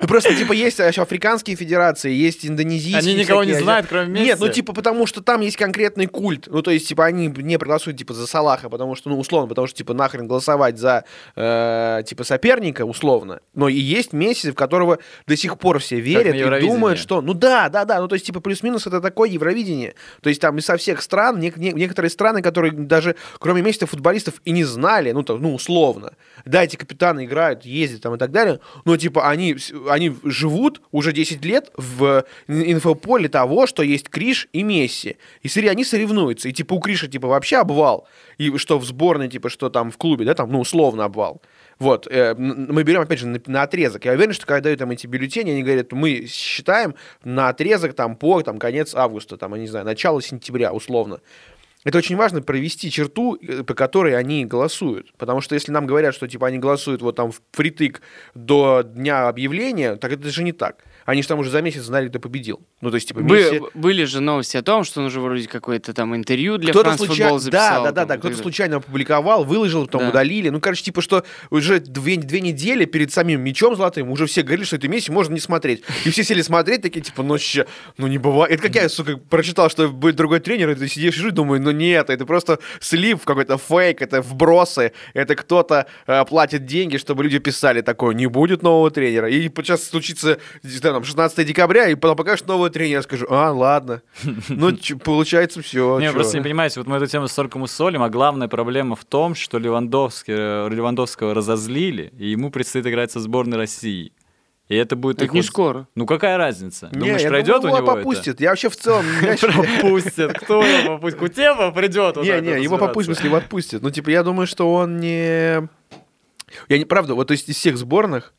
Ну, просто, типа, есть африканские федерации, есть индонезийские. Они никого не знают, кроме Нет, Месси. ну, типа, потому что там есть конкретный культ. Ну, то есть, типа, они не проголосуют, типа, за Салаха, потому что, ну, условно, потому что, типа, нахрен голосовать за, э, типа, соперника, условно. Но и есть Месси, в которого до сих пор все верят и думают, что... Ну, да, да, да, ну, то есть, типа, плюс-минус это такое Евровидение. То есть, там изо всех стран, нек- не- некоторые страны, которые даже, кроме Месси, футболистов и не знали, ну, там, ну, условно. Да, эти капитаны играют, ездят там и так далее, но, типа, они, они живут уже 10 лет в инфополе того, что есть Криш и Месси. И смотри, они соревнуются. И, типа, у Криша, типа, вообще обвал. И что в сборной, типа, что там в клубе, да, там, ну, условно обвал. Вот, э, мы берем, опять же, на, на отрезок. Я уверен, что когда дают там эти бюллетени, они говорят, мы считаем на отрезок там по там, конец августа, там, я не знаю, начало сентября, условно. Это очень важно провести черту, э, по которой они голосуют. Потому что если нам говорят, что типа они голосуют вот там впритык до дня объявления, так это же не так. Они же там уже за месяц знали, кто победил. Ну, то есть, типа, Бы- Месси... Были же новости о том, что он уже вроде какое-то там интервью для Кто-то Франс случайно, Футбол записал. да, да, да, да, кто-то случайно опубликовал, выложил, потом Да. удалили. Ну, короче, типа, что уже две, две недели перед самим мечом золотым уже все говорили, что это Месси можно не смотреть. И все сели смотреть, такие, типа, ну, ща, ну, не бывает. Это как я, сука, прочитал, что будет другой тренер, и ты сидишь и думаю, ну, нет, это просто слив, какой-то фейк, это вбросы, это кто-то э, платит деньги, чтобы люди писали такое, не будет нового тренера. И сейчас случится, там, 16 декабря, и потом покажешь нового тренера, скажу, а, ладно. *laughs* Ну, получается, все. Не, просто не понимаете, вот мы эту тему столько мусолим, а главная проблема в том, что э, Левандовского разозлили, и ему предстоит играть со сборной России. И это будет Это их не вот- скоро. Ну какая разница? Не, Думаешь, я пройдет думаю, у его него попустит. Я вообще в целом... *laughs* это? Пропустят. Кто его попустит? Кутева придет. вот Не, не, его попустят, если его отпустят. Ну, типа, я думаю, что он не... Я не правда, вот то есть из всех сборных,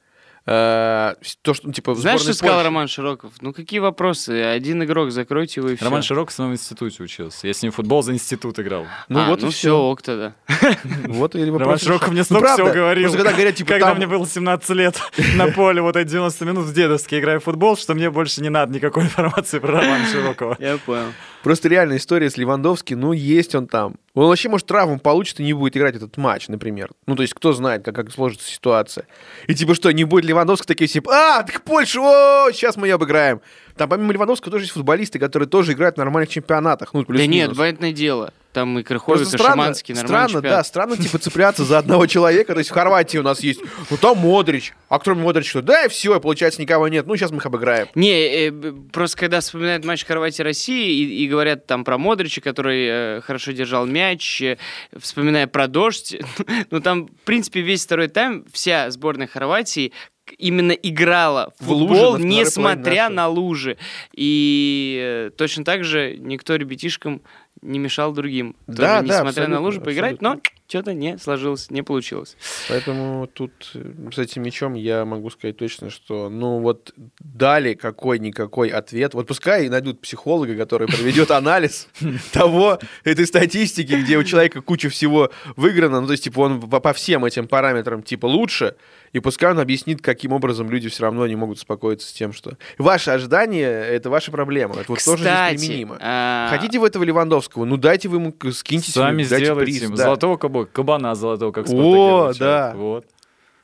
то, что, ну, типа, Знаешь, что сказал Роман Широков? Ну какие вопросы? Один игрок, закройте его и все. Роман Широков в своем институте учился. Я с ним футбол за институт играл. Ну, а, вот ну и все, все. ок тогда. *laughs* Вот и Роман Широков мне столько Ну, правда. всего говорил. Когда говорят, типа, Когда мне было 17 лет *laughs* на поле, вот эти 90 минут в дедовске играю в футбол, что мне больше не надо никакой *laughs* информации про Романа Широкова. Я понял. Просто реальная история с Левандовски, ну, есть он там. Он вообще, может, травму получит и не будет играть этот матч, например. Ну, то есть, кто знает, как, как сложится ситуация. И типа что, не будет Левандовски, такие все, а, так Польша, о, сейчас мы ее обыграем. Там помимо Левандовского тоже есть футболисты, которые тоже играют в нормальных чемпионатах. Ну, Да нет, понятное дело. Там и Просто и странно, Шиманский, нормальный странно, чемпионат. да, странно, типа, цепляться за одного человека. То есть в Хорватии у нас есть, ну, там Модрич, а кроме Модрича, что, да, и все, получается, никого нет, ну, сейчас мы их обыграем. Не, э, просто когда вспоминают матч Хорватии-России и, и говорят там про Модрича, который э, хорошо держал мяч, э, вспоминая про дождь, *laughs* ну там, в принципе, весь второй тайм вся сборная Хорватии именно играла в В футбол, на второй несмотря на лужи. И э, точно так же никто ребятишкам не мешал другим. Да, Тоже, да, несмотря на лужи, поиграть, но абсолютно. Что-то не сложилось, не получилось. Поэтому тут э, с этим мячом я могу сказать точно, что, ну, вот дали какой-никакой ответ. Вот пускай найдут психолога, который проведет анализ *laughs* того, этой статистики, где у человека куча всего выиграно, ну, то есть, типа, он по всем этим параметрам, типа, лучше, и пускай он объяснит, каким образом люди все равно не могут успокоиться с тем, что ваши ожидания — это ваша проблема. Это вот тоже здесь применимо. а, Хотите вы этого Левандовского? Ну, дайте вы ему, скиньте Сами сделайте золотого кабо- кабана золотого, как в О, да. Вот.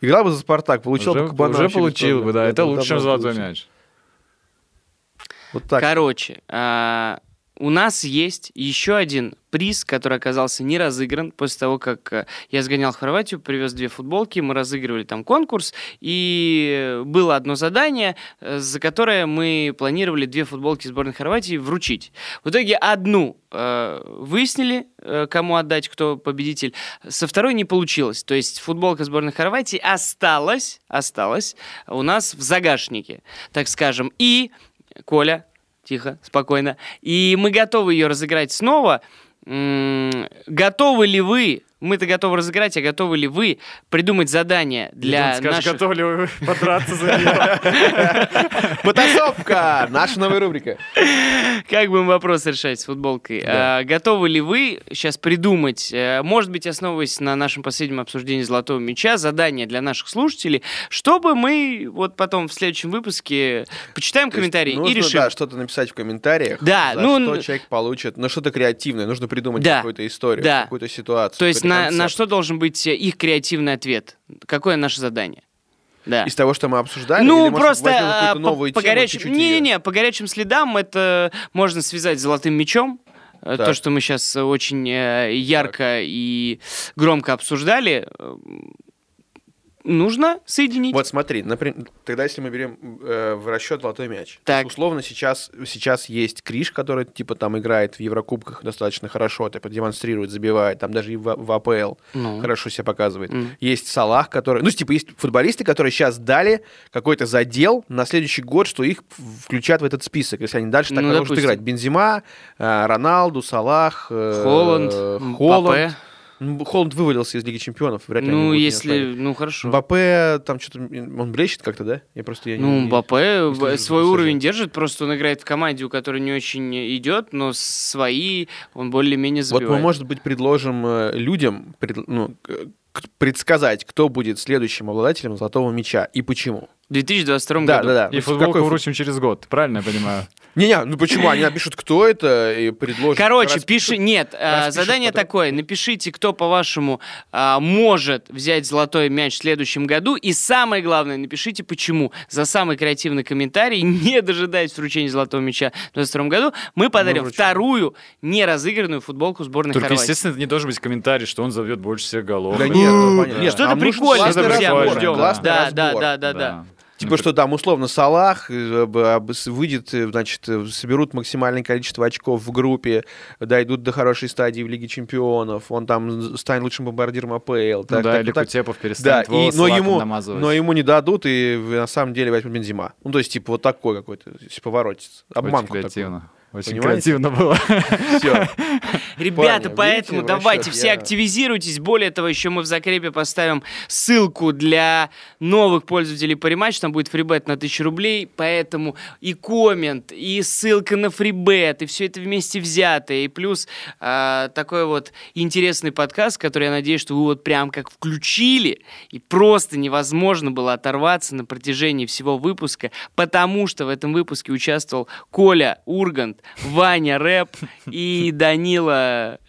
Играл бы за Спартак, получил Уже, бы кабана уже получил бы, да. Это лучше, чем золотой получил. мяч. Вот так. Короче, а, у нас есть еще один приз, который оказался не разыгран после того, как э, я сгонял в Хорватию, привез две футболки, мы разыгрывали там конкурс, и было одно задание, э, за которое мы планировали две футболки сборной Хорватии вручить. В итоге одну э, выяснили, кому отдать, кто победитель, со второй не получилось. То есть футболка сборной Хорватии осталась, осталась у нас в загашнике, так скажем. И Коля, тихо, спокойно. И мы готовы ее разыграть снова. Готовы ли вы, мы-то готовы разыграть, а готовы ли вы придумать задание для Скажи, наших... готовы ли вы *laughs* подраться за нее? *laughs* Потасовка! Наша новая рубрика. Как будем вопрос решать с футболкой? А, готовы ли вы сейчас придумать, э, может быть, основываясь на нашем последнем обсуждении «Золотого мяча», задание для наших слушателей, чтобы мы вот потом в следующем выпуске почитаем комментарии и решим. да, что-то написать в комментариях. Да, за ну, что человек получит. Ну, что-то креативное. Нужно придумать какую-то историю, какую-то ситуацию. То есть на, на что должен быть э, их креативный ответ? Какое наше задание? Да. Из того, что мы обсуждали? Ну, или, может, просто возьмем а, по, новую по тему, горячим... Не-не-не, по горячим следам это можно связать с золотым мечом. Э, То, Так. что мы сейчас очень э, ярко и громко обсуждали, э, нужно соединить. Вот смотри, например, тогда если мы берем э, в расчет золотой мяч, Так. условно сейчас, сейчас есть Криш, который типа там играет в Еврокубках достаточно хорошо, типа демонстрирует, забивает, там даже и в, в АПЛ Ну. хорошо себя показывает. Мгм. Есть Салах, который, ну типа есть футболисты, которые сейчас дали какой-то задел на следующий год, что их включат в этот список, если они дальше так Ну, продолжат играть. Бензима, э, Роналду, Салах, э, Холланд, Холланд. Мбаппе. Ну, Холланд вывалился из Лиги Чемпионов, вряд ли Ну, если... Ну, хорошо. Мбаппе, там что-то, он блещет как-то, да? Я просто... Я не- Ну, не- Мбаппе не слежу свой уровень держит, просто он играет в команде, у которой не очень идет, но свои он более-менее Вот забивает. мы, может быть, предложим э, людям пред- ну, предсказать, кто будет следующим обладателем золотого мяча и почему. В 2022 Да, году. да, да. И Ну, в футболку какой вручим через год, правильно я понимаю? Не-не, ну почему? Они напишут, кто это, и предложат. Короче, Распишут. пиши... Нет, а, распишут задание потом. такое. Напишите, кто, по-вашему, а, может взять золотой мяч в следующем году. И самое главное, напишите, почему. За самый креативный комментарий, *laughs* не дожидаясь вручения золотого мяча в 2022 году, мы подарим вручим. вторую неразыгранную футболку сборной Только, Хорватии. естественно, это не должен быть комментарий, что он забьет больше всех голов. Да нет, ну, понятно. Нет, что-то нужен прикольное, классный друзья, мы разбор, Да, да, да, да, да. Типа, что там условно Салах э, с- выйдет, э, значит, э, соберут максимальное количество очков в группе, дойдут до хорошей стадии в Лиге Чемпионов, он там станет лучшим бомбардиром АПЛ. Ну так, да, так, или так. Кутепов Да, перестанет и, волосы но, ему, намазывать. но ему не дадут, и на самом деле возьмет Бензима. Ну, то есть, типа, вот такой какой-то типа, поворотец. Обманку такую. Очень Понимаете? креативно было. Всё. *laughs* Ребята, Парни, поэтому берите в давайте расчет, все я- активизируйтесь. Более того, еще мы в закрепе поставим ссылку для новых пользователей по рематч. Там будет фрибет на 1000 рублей. Поэтому и коммент, и ссылка на фрибет, и все это вместе взятое. И плюс а, такой вот интересный подкаст, который я надеюсь, что вы вот прям как включили. И просто невозможно было оторваться на протяжении всего выпуска, потому что в этом выпуске участвовал Коля Ургант, Ваня Рэп и Данила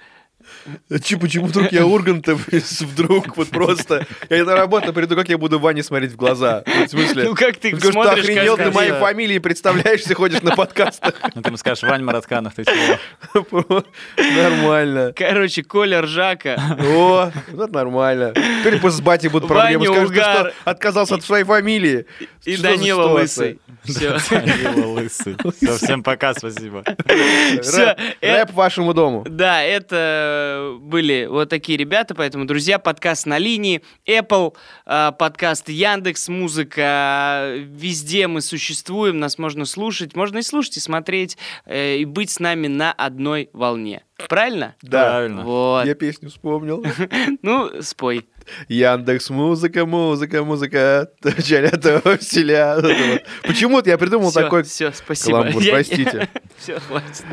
Че, почему вдруг я Урганта вдруг вот просто... Я на работу приду, как я буду Ване смотреть в глаза? В смысле? Ну как ты Потому что смотришь охренел ты моей фамилии, представляешься, ходишь на подкастах. Ну, ты ему скажешь, Вань Маратканов, ты чего? *laughs* Нормально. Короче, Коля Ржака. О, вот нормально. Теперь после с батей будут проблемы. Скажешь, ты что, отказался от своей фамилии. И Данила? Лысый. Все. Данила Лысый. Всем пока, спасибо. Рэп, э- рэп вашему дому. Да, это были вот такие ребята, поэтому, друзья, подкаст на линии, Apple, э, подкаст Яндекс, музыка, везде мы существуем, нас можно слушать, можно и слушать, и смотреть, э, и быть с нами на одной волне. Правильно? Да. Правильно. Вот. Я песню вспомнил. *laughs* Ну, спой. Яндекс, музыка, музыка, музыка. Чалята вселя. Почему-то я придумал такой все, спасибо. простите. *laughs* Все, хватит.